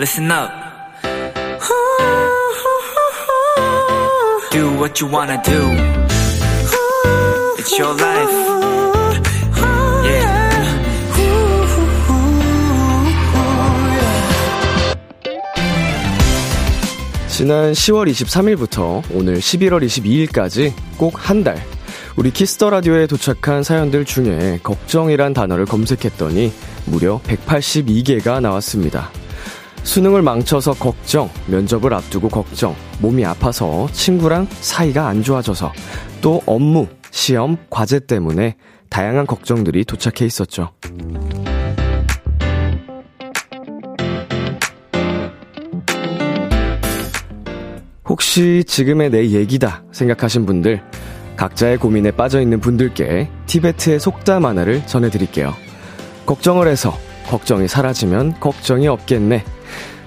listen up. Do what you wanna do. It's your life. 지난 10월 23일부터 오늘 11월 22일까지 꼭 한 달, 우리 키스터 라디오에 도착한 사연들 중에 걱정이란 단어를 검색했더니 무려 182개가 나왔습니다. 수능을 망쳐서 걱정, 면접을 앞두고 걱정, 몸이 아파서 친구랑 사이가 안 좋아져서 또 업무, 시험, 과제 때문에 다양한 걱정들이 도착해 있었죠. 혹시 지금의 내 얘기다 생각하신 분들, 각자의 고민에 빠져 있는 분들께 티베트의 속담 하나를 전해드릴게요. 걱정을 해서 걱정이 사라지면 걱정이 없겠네.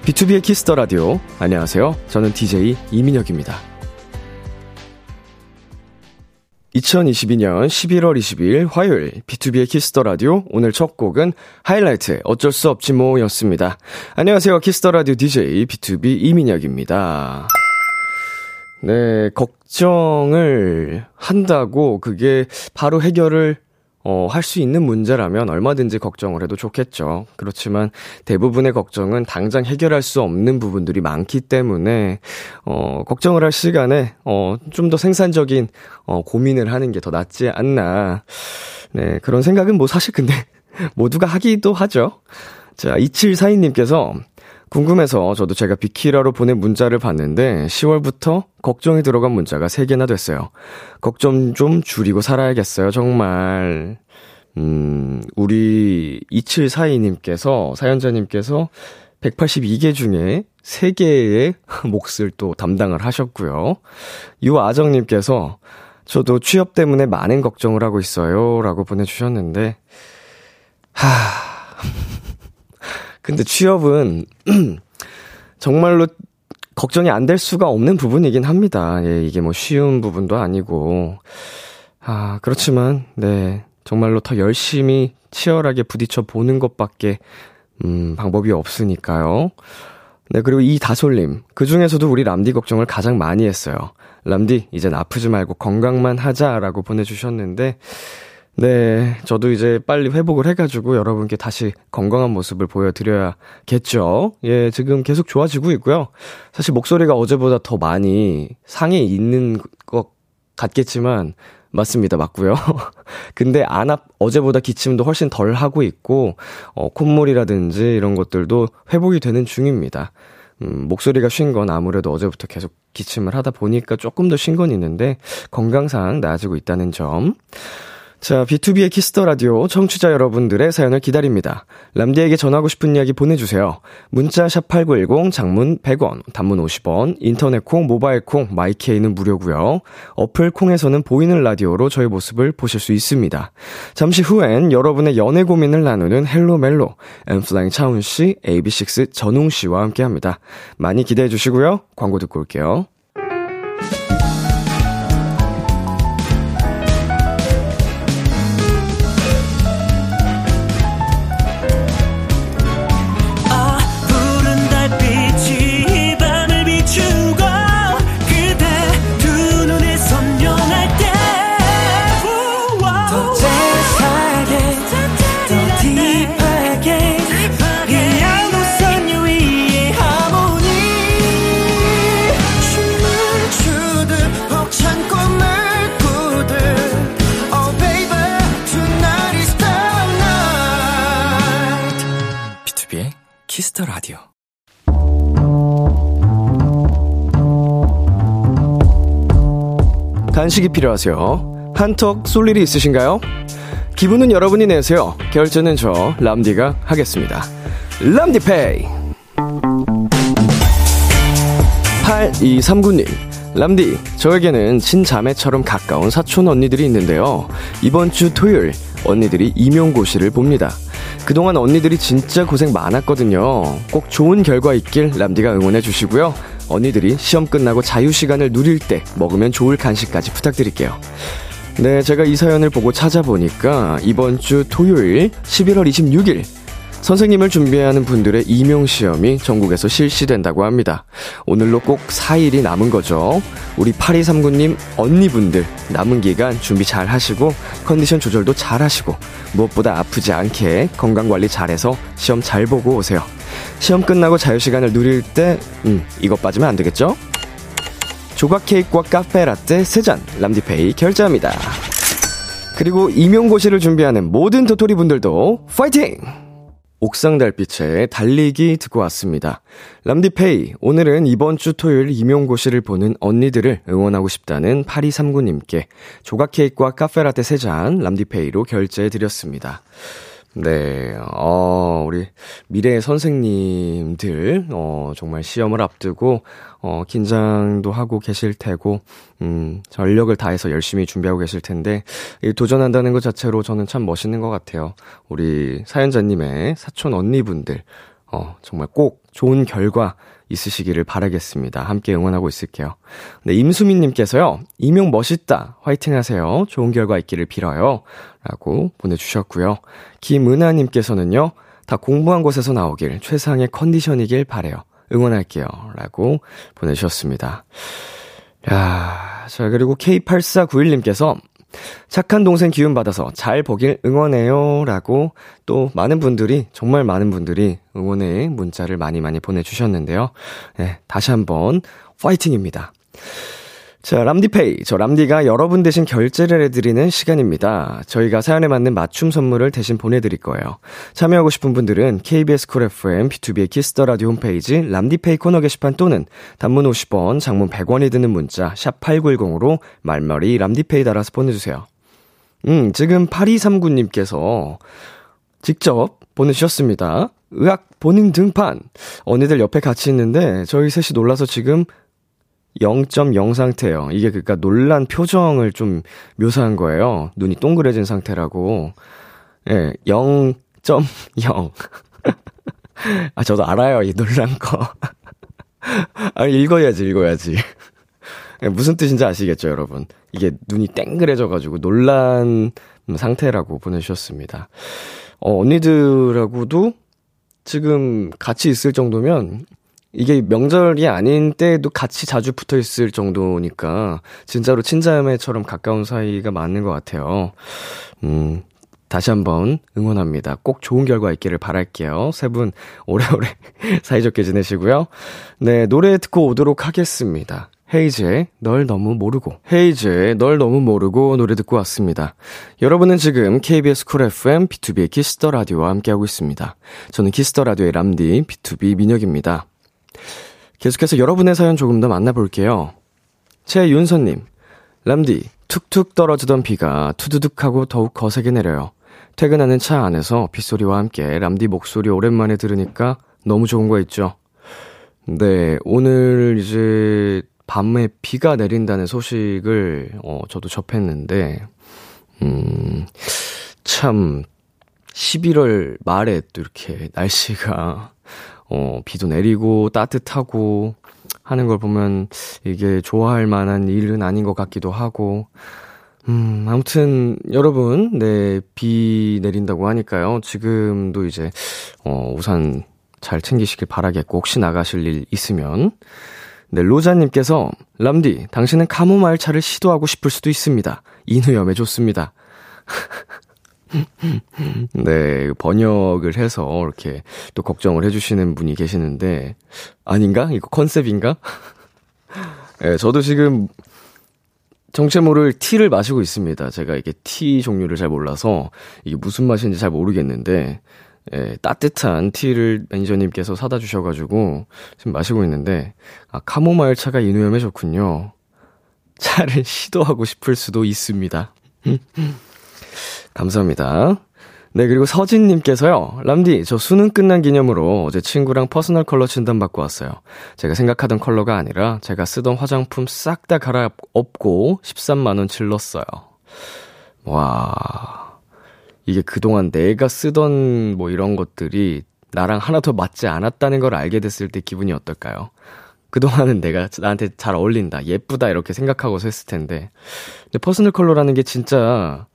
BTOB의 키스 더 라디오. 안녕하세요. 저는 DJ 이민혁입니다. 2022년 11월 22일 화요일 BTOB의 키스 더 라디오 오늘 첫 곡은 하이라이트 어쩔 수 없지 뭐였습니다. 안녕하세요. 키스 더 라디오 DJ BTOB 이민혁입니다. 네, 걱정을 한다고 그게 바로 해결을 어, 할 수 있는 문제라면 얼마든지 걱정을 해도 좋겠죠. 그렇지만 대부분의 걱정은 당장 해결할 수 없는 부분들이 많기 때문에, 어, 걱정을 할 시간에, 어, 좀 더 생산적인, 어, 고민을 하는 게 더 낫지 않나. 네, 그런 생각은 뭐 사실 근데 모두가 하기도 하죠. 자, 2742님께서 궁금해서 저도 제가 비키라로 보낸 문자를 봤는데 10월부터 걱정이 들어간 문자가 3개나 됐어요. 걱정 좀 줄이고 살아야겠어요, 정말. 음, 우리 2742님께서, 사연자님께서 182개 중에 3개의 몫을 또 담당을 하셨고요. 유아정님께서 저도 취업 때문에 많은 걱정을 하고 있어요. 라고 보내주셨는데, 하, 근데 취업은 정말로 걱정이 안 될 수가 없는 부분이긴 합니다. 예, 이게 뭐 쉬운 부분도 아니고. 아, 그렇지만, 네. 정말로 더 열심히 치열하게 부딪혀 보는 것밖에, 음, 방법이 없으니까요. 네, 그리고 이 다솔님. 그 중에서도 우리 람디 걱정을 가장 많이 했어요. 람디, 이젠 아프지 말고 건강만 하자라고 보내주셨는데, 네, 저도 이제 빨리 회복을 해가지고 여러분께 다시 건강한 모습을 보여드려야겠죠. 예, 지금 계속 좋아지고 있고요. 사실 목소리가 어제보다 더 많이 상해 있는 것 같겠지만, 맞습니다. 맞고요. 근데 안 앞, 어제보다 기침도 훨씬 덜 하고 있고, 어, 콧물이라든지 이런 것들도 회복이 되는 중입니다. 음, 목소리가 쉰 건 아무래도 어제부터 계속 기침을 하다 보니까 조금 더 쉰 건 있는데, 건강상 나아지고 있다는 점. 자, BTOB의 키스 더 라디오 청취자 여러분들의 사연을 기다립니다. 람디에게 전하고 싶은 이야기 보내주세요. 문자 샵 8910 장문 100원, 단문 50원, 인터넷 콩, 모바일 콩, 마이케이는 무료고요. 어플 콩에서는 보이는 라디오로 저의 모습을 보실 수 있습니다. 잠시 후엔 여러분의 연애 고민을 나누는 헬로 멜로, 엔플라잉 차훈 씨, AB6 전웅 씨와 함께 합니다. 많이 기대해 주시고요. 광고 듣고 올게요. 간식이 필요하세요? 한턱 쏠 일이 있으신가요? 기분은 여러분이 내세요. 결제는 저 람디가 하겠습니다. 람디페이. 8239님. 람디, 저에게는 친자매처럼 가까운 사촌 언니들이 있는데요. 이번 주 토요일 언니들이 임용고시를 봅니다. 그동안 언니들이 진짜 고생 많았거든요. 꼭 좋은 결과 있길 람디가 응원해 주시고요. 언니들이 시험 끝나고 자유 시간을 누릴 때 먹으면 좋을 간식까지 부탁드릴게요. 네, 제가 이 사연을 보고 찾아보니까 이번 주 토요일 11월 26일 선생님을 준비하는 분들의 임용시험이 전국에서 실시된다고 합니다. 오늘로 꼭 4일이 남은 거죠. 우리 8239님 언니분들 남은 기간 준비 잘 하시고 컨디션 조절도 잘 하시고 무엇보다 아프지 않게 건강관리 잘해서 시험 잘 보고 오세요. 시험 끝나고 자유시간을 누릴 때, 음, 이것 빠지면 안 되겠죠? 조각 케이크와 카페 라떼 3잔, 람디페이 결제합니다. 그리고 임용고시를 준비하는 모든 도토리 분들도 파이팅! 옥상 달빛에 달리기 듣고 왔습니다. 람디페이, 오늘은 이번 주 토요일 임용고시를 보는 언니들을 응원하고 싶다는 8239님께 조각 케이크와 카페 라떼 3잔 람디페이로 결제해 드렸습니다. 네, 어, 우리 미래의 선생님들, 어, 정말 시험을 앞두고, 어, 긴장도 하고 계실 테고, 음, 전력을 다해서 열심히 준비하고 계실 텐데, 이 도전한다는 것 자체로 저는 참 멋있는 것 같아요. 우리 사연자님의 사촌 언니분들, 어, 정말 꼭 좋은 결과 있으시기를 바라겠습니다. 함께 응원하고 있을게요. 네, 임수민님께서요, 이명 멋있다. 화이팅 하세요. 좋은 결과 있기를 빌어요. 라고 보내주셨고요. 김은하님께서는요, 다 공부한 곳에서 나오길 최상의 컨디션이길 바래요. 응원할게요. 라고 보내주셨습니다. 야, 자, 그리고 K8491님께서 착한 동생 기운 받아서 잘 보길 응원해요. 라고 또 많은 분들이, 정말 많은 분들이 응원의 문자를 많이 많이 보내주셨는데요. 네, 다시 한번 파이팅입니다. 자, 람디페이. 저 람디가 여러분 대신 결제를 해드리는 시간입니다. 저희가 사연에 맞는 맞춤 선물을 대신 보내드릴 거예요. 참여하고 싶은 분들은 KBS 쿨 FM, 비투비의 키스 더 라디오 홈페이지 람디페이 코너 게시판 또는 단문 50원, 장문 100원이 드는 문자 샵 8910으로 말머리 람디페이 달아서 보내주세요. 음, 지금 8239님께서 직접 보내주셨습니다. 의학 본인 등판. 언니들 옆에 같이 있는데 저희 셋이 놀라서 지금 0.0 상태예요. 이게 그니까 놀란 표정을 좀 묘사한 거예요. 눈이 동그래진 상태라고. 예, 0.0. 아, 저도 알아요. 이 놀란 거. 아, 읽어야지, 읽어야지. 예, 무슨 뜻인지 아시겠죠, 여러분? 이게 눈이 땡그래져가지고 놀란 상태라고 보내주셨습니다. 어, 언니들하고도 지금 같이 있을 정도면 이게 명절이 아닌 때에도 같이 자주 붙어 있을 정도니까 진짜로 친자매처럼 가까운 사이가 맞는 것 같아요. 음, 다시 한번 응원합니다. 꼭 좋은 결과 있기를 바랄게요. 세 분 오래오래 사이좋게 지내시고요. 네, 노래 듣고 오도록 하겠습니다. 헤이즈의 널 너무 모르고 헤이즈의 널 너무 모르고 노래 듣고 왔습니다. 여러분은 지금 KBS 쿨 FM 비투비의 키스 더 라디오와 함께하고 있습니다. 저는 키스 더 라디오의 람디 비투비 민혁입니다. 계속해서 여러분의 사연 조금 더 만나볼게요. 최윤선님, 람디, 툭툭 떨어지던 비가 투두둑하고 더욱 거세게 내려요. 퇴근하는 차 안에서 빗소리와 함께 람디 목소리 오랜만에 들으니까 너무 좋은 거 있죠? 네, 오늘 이제 밤에 비가 내린다는 소식을, 어, 저도 접했는데, 음, 참, 11월 말에 또 이렇게 날씨가 어, 비도 내리고 따뜻하고 하는 걸 보면 이게 좋아할 만한 일은 아닌 것 같기도 하고, 음, 아무튼, 여러분, 네, 비 내린다고 하니까요. 지금도 이제, 어, 우산 잘 챙기시길 바라겠고, 혹시 나가실 일 있으면. 네, 로자님께서, 람디, 당신은 카모마일 차를 시도하고 싶을 수도 있습니다. 인후염에 좋습니다. 네, 번역을 해서 이렇게 또 걱정을 해주시는 분이 계시는데, 아닌가? 이거 컨셉인가? 네, 저도 지금 정체 모를 티를 마시고 있습니다. 제가 이게 티 종류를 잘 몰라서 이게 무슨 맛인지 잘 모르겠는데, 예, 따뜻한 티를 매니저님께서 사다 주셔가지고 지금 마시고 있는데, 아, 카모마일 차가 인후염에 좋군요. 차를 시도하고 싶을 수도 있습니다. 감사합니다. 네, 그리고 서진님께서요, 람디, 저 수능 끝난 기념으로 어제 친구랑 퍼스널 컬러 진단 받고 왔어요. 제가 생각하던 컬러가 아니라 제가 쓰던 화장품 싹 다 갈아엎고 13만원 질렀어요. 와, 이게 그동안 내가 쓰던 뭐 이런 것들이 나랑 하나도 맞지 않았다는 걸 알게 됐을 때 기분이 어떨까요? 그동안은 내가 나한테 잘 어울린다, 예쁘다, 이렇게 생각하고서 했을 텐데. 근데 퍼스널 컬러라는 게 진짜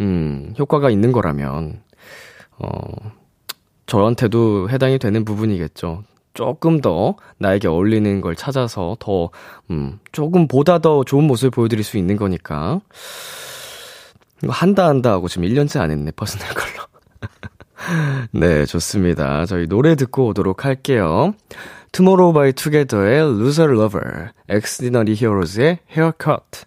음, 효과가 있는 거라면, 어, 저한테도 해당이 되는 부분이겠죠. 조금 더 나에게 어울리는 걸 찾아서 더, 음, 조금 보다 더 좋은 모습을 보여드릴 수 있는 거니까. 이거 한다 한다 하고 지금 1년째 안 했네, 퍼스널 컬러. 네, 좋습니다. 저희 노래 듣고 오도록 할게요. 투모로우 바이 투게더의 Loser Lover, 엑스디너리 히어로즈의 Haircut.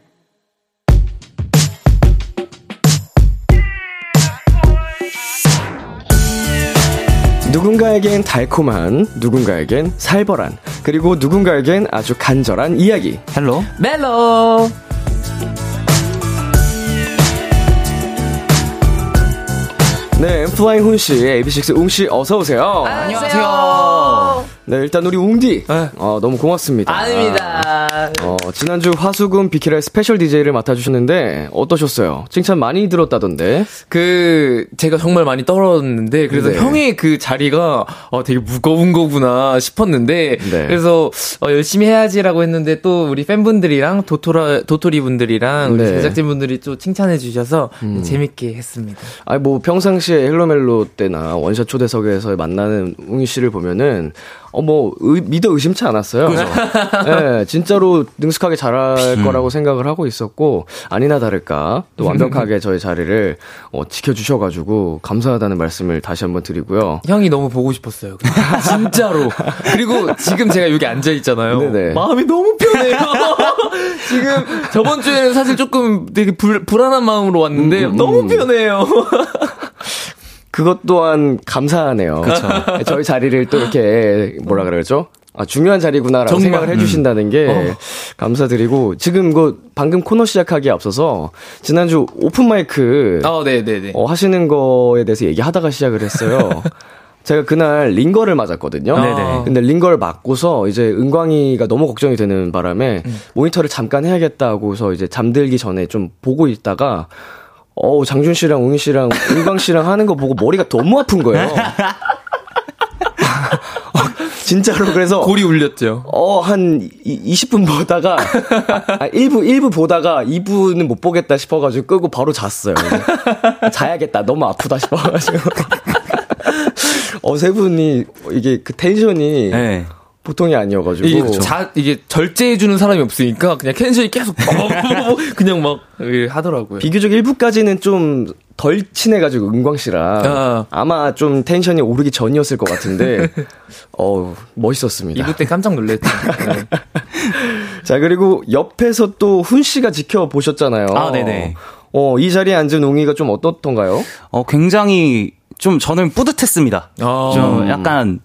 누군가에겐 달콤한, 누군가에겐 살벌한, 그리고 누군가에겐 아주 간절한 이야기. 헬로 멜로 네, 엔플라잉 훈 씨, AB6 웅씨, 어서 오세요. 안녕하세요 네, 일단 우리 웅디. 네. 어, 너무 고맙습니다. 아닙니다 어, 지난주 화수금 비키라의 스페셜 DJ를 맡아주셨는데, 어떠셨어요? 칭찬 많이 들었다던데. 그 제가 정말 많이 떨었는데 그래서 네. 형의 그 자리가 어 되게 무거운 거구나 싶었는데 네. 그래서 어 열심히 해야지라고 했는데 또 우리 팬분들이랑 도토라 도토리 분들이랑 우리 네. 음. 제작진 분들이 또 칭찬해 주셔서 재밌게 했습니다. 아니, 뭐, 평상시에 헬로멜로 때나 원샷 초대석에서 만나는 웅이 씨를 보면은, 어, 뭐, 의- 믿어 의심치 않았어요. 네, 진짜로 능숙하게 잘할 거라고 생각을 하고 있었고, 아니나 다를까, 또 완벽하게 저의 자리를, 어, 지켜주셔가지고, 감사하다는 말씀을 다시 한번 드리고요. 형이 너무 보고 싶었어요. 진짜로. 그리고 지금 제가 여기 앉아 있잖아요. 네네. 마음이 너무 편해요. 지금 저번 주에는 사실 조금 되게 불, 불안한 마음으로 왔는데 음, 음, 너무 음. 편해요. 그것 또한 감사하네요. 저희 자리를 또 이렇게 뭐라 그러죠? 아, 중요한 자리구나라고 정말. 생각을 해주신다는 게 어. 감사드리고 지금 그 방금 코너 시작하기에 앞서서 지난주 오픈 마이크 네. 어, 하시는 거에 대해서 얘기하다가 시작을 했어요. 제가 그날 링거를 맞았거든요. 네네. 근데 링거를 맞고서 이제 은광이가 너무 걱정이 되는 바람에 모니터를 잠깐 해야겠다고서 이제 잠들기 전에 좀 보고 있다가 어우 장준 씨랑 웅이 씨랑 은광 씨랑 하는 거 보고 머리가 너무 아픈 거예요. 어, 진짜로 그래서 골이 울렸죠. 어, 한 20분 보다가, 아, 1부, 1부 보다가 2부는 못 보겠다 싶어 가지고 끄고 바로 잤어요. 자야겠다. 너무 아프다 싶어 가지고. 어, 세 분이, 이게 그 텐션이 네. 보통이 아니어가지고. 이게 자 이게 절제해주는 사람이 없으니까 그냥 텐션이 계속 그냥 막 예, 하더라고요. 비교적 1부까지는 좀 덜 친해가지고 은광 씨랑 아. 아마 좀 텐션이 오르기 전이었을 것 같은데, 어우, 멋있었습니다. 이부 때 깜짝 놀랐죠. 네. 자, 그리고 옆에서 또 훈 씨가 지켜보셨잖아요. 아, 네네. 어, 이 자리에 앉은 웅이가 좀 어떻던가요? 어, 굉장히 좀 저는 뿌듯했습니다. 아. 좀 약간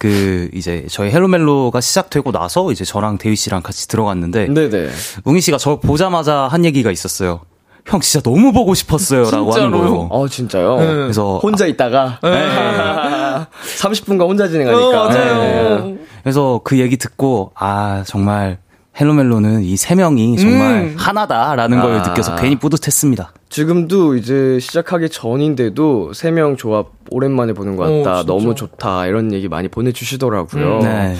그 이제 저희 헬로멜로가 시작되고 나서 이제 저랑 대휘 씨랑 같이 들어갔는데 네네. 웅이 씨가 저 보자마자 한 얘기가 있었어요. 형 진짜 너무 보고 싶었어요라고 하는? 거예요. 어, 진짜요? 그래서 혼자 있다가. 네. 30분간 혼자 진행하니까. 어. 네. 그래서 그 얘기 듣고 아 정말 헬로멜로는 이 세 명이 정말 음. 하나다라는 걸 아. 느껴서 괜히 뿌듯했습니다. 지금도 이제 시작하기 전인데도 세 명 조합 오랜만에 보는 것 어, 같다. 진짜. 너무 좋다. 이런 얘기 많이 보내주시더라고요. 음, 네.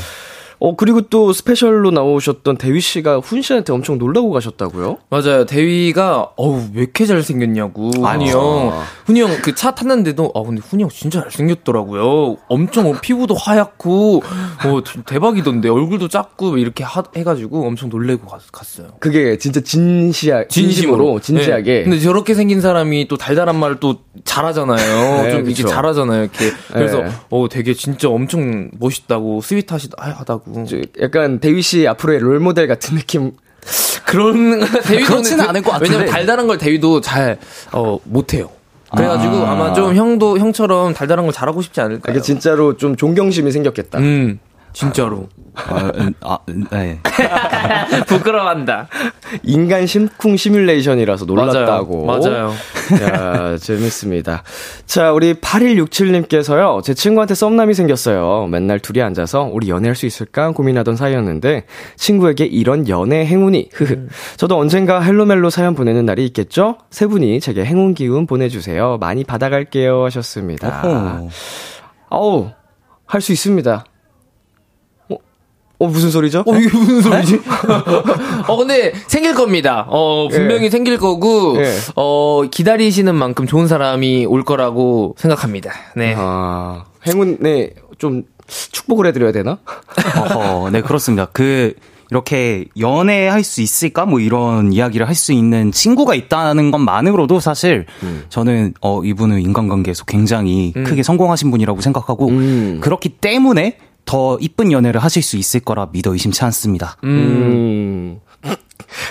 어, 그리고 또 스페셜로 나오셨던 대휘 씨가 훈 씨한테 엄청 놀라고 가셨다고요? 맞아요. 대위가 어우 왜 이렇게 잘생겼냐고 훈이 형. 훈이 형 그 차 탔는데도 아 근데 훈이 형 진짜 잘생겼더라고요. 엄청 피부도 하얗고 어 대박이던데 얼굴도 작고 이렇게 하, 해가지고 엄청 놀래고 갔, 갔어요. 그게 진짜 진시야, 진심으로, 진지하게. 네. 근데 저렇게 생긴 사람이 또 달달한 말을 또 잘하잖아요. 네, 좀 이렇게. 잘하잖아요. 이렇게 그래서 네. 어 되게 진짜 엄청 멋있다고 스윗하시다고. 저 약간 대휘 씨 앞으로의 롤 모델 같은 느낌. 그런 대위도 그렇지는 않을 것 같은데. 왜냐면 달달한 걸 대위도 잘어 못해요. 그래가지고 아. 마좀 형도 형처럼 달달한 걸 잘하고 싶지 않을까. 이게 진짜로 좀 존경심이 생겼겠다. 음. 진짜로. 아, 음, 아, 음, 네. 부끄러워한다. 인간 심쿵 시뮬레이션이라서 놀랐다고. 맞아요. 야, 재밌습니다. 자, 우리 8167님께서요, 제 친구한테 썸남이 생겼어요. 맨날 둘이 앉아서 우리 연애할 수 있을까 고민하던 사이였는데, 친구에게 이런 연애 행운이, 흐흐. 음. 저도 언젠가 헬로멜로 사연 보내는 날이 있겠죠? 세 분이 제게 행운 기운 보내주세요. 많이 받아갈게요. 하셨습니다. 어허. 아우, 할 수 있습니다. 어, 어, 무슨 소리죠? 어, 이게 무슨 소리지? 어, 근데 생길 겁니다. 어, 분명히 예. 생길 거고, 예. 어, 기다리시는 만큼 좋은 사람이 올 거라고 생각합니다. 네. 아, 행운에 좀 축복을 해드려야 되나? 어허, 네, 그렇습니다. 그, 이렇게 연애할 수 있을까? 뭐 이런 이야기를 할 수 있는 친구가 있다는 것만으로도 사실 저는 어, 이분은 인간관계에서 굉장히 크게 성공하신 분이라고 생각하고 음. 그렇기 때문에 더 이쁜 연애를 하실 수 있을 거라 믿어 의심치 않습니다. 음.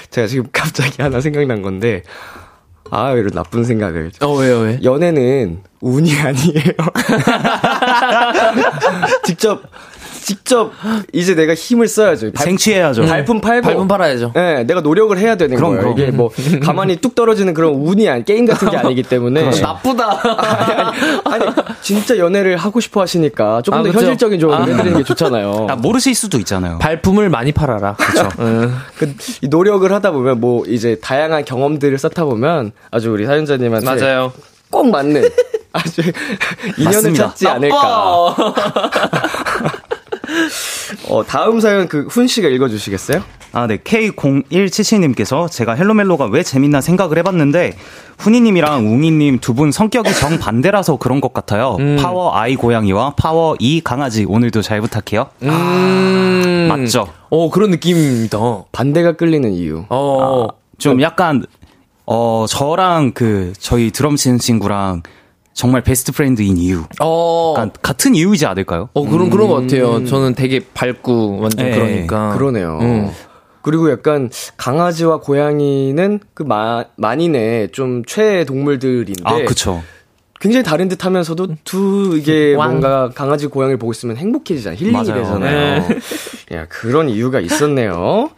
제가 지금 갑자기 하나 생각난 건데, 아, 왜 이런 나쁜 생각을. 어, 왜요, 왜? 연애는 운이 아니에요. 직접, 직접, 이제 내가 힘을 써야죠. 발, 생취해야죠. 발품 팔고. 발품 팔아야죠. 네, 내가 노력을 해야 되는 그럼, 거예요. 그럼. 이게 뭐, 가만히 뚝 떨어지는 그런 운이 아니, 게임 같은 게 아니기 때문에. 어, 나쁘다. 아니, 아니, 진짜 연애를 하고 싶어 하시니까 조금 아, 더 그쵸? 현실적인 조언을 아. 해드리는 게 좋잖아요. 아, 모르실 수도 있잖아요. 발품을 많이 팔아라. 그렇죠. 그, 이 노력을 하다 보면 뭐 이제 다양한 경험들을 쌓다 보면 아주 우리 사연자님한테 맞아요. 꼭 맞는 아주 인연을. 찾지 않을까. 어, 다음 사연 그 훈 씨가 읽어주시겠어요? 아, 네. K0177님께서 제가 헬로멜로가 왜 재밌나 생각을 해봤는데, 훈이님이랑 웅이님 두 분 성격이 정반대라서 그런 것 같아요. 파워 I 고양이와 파워 E 강아지 오늘도 잘 부탁해요. 음. 맞죠? 어, 그런 느낌이다. 반대가 끌리는 이유. 어. 좀 약간, 어, 저랑 그, 저희 드럼 치는 친구랑 정말 best friend인 이유. 어. 약간 같은 이유이지 않을까요? 어, 그런, 그런 것 같아요. 저는 되게 밝고, 완전 네, 그러니까. 그러네요. 음. 그리고 약간 강아지와 고양이는 그 마, 만인의 좀 최애 동물들인데 아, 그쵸. 굉장히 다른 듯 하면서도 두 이게 왕. 뭔가 강아지 고양이를 보고 있으면 행복해지잖아요. 힐링이 맞아요. 되잖아요. 야, 그런 이유가 있었네요.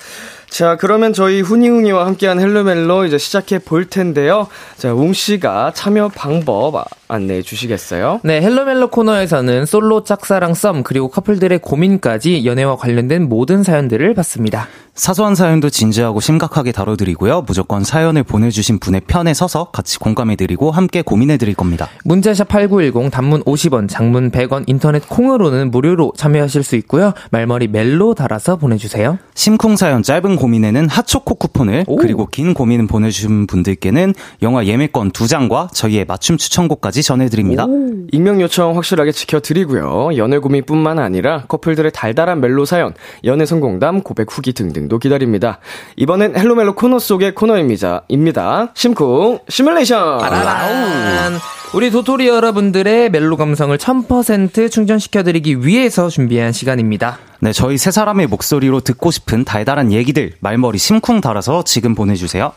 자, 그러면 저희 훈이웅이와 함께한 헬로멜로 이제 시작해 볼 텐데요. 자, 웅 씨가 참여 방법 아- 안내해 주시겠어요? 네, 헬로멜로 코너에서는 솔로 짝사랑 썸, 그리고 커플들의 고민까지 연애와 관련된 모든 사연들을 받습니다. 사소한 사연도 진지하고 심각하게 다뤄드리고요. 무조건 사연을 보내주신 분의 편에 서서 같이 공감해드리고 함께 고민해드릴 겁니다. 문자샵 8910, 단문 50원, 장문 100원, 인터넷 콩으로는 무료로 참여하실 수 있고요. 말머리 멜로 달아서 보내주세요. 심쿵 사연 짧은 고민에는 핫초코 쿠폰을 오. 그리고 긴 고민 보내주신 분들께는 영화 예매권 두 장과 저희의 맞춤 추천곡까지 전해드립니다. 익명 요청 확실하게 지켜드리고요. 연애 고민뿐만 아니라 커플들의 달달한 멜로 사연, 연애 성공담, 고백 후기 등등 도 기다립니다. 이번엔 헬로멜로 코너 속의 코너입니다. 입니다. 심쿵 시뮬레이션. 짜란! 우리 도토리 여러분들의 멜로 감성을 1000% 충전시켜드리기 위해서 준비한 시간입니다. 네, 저희 세 사람의 목소리로 듣고 싶은 달달한 얘기들 말머리 심쿵 달아서 지금 보내주세요.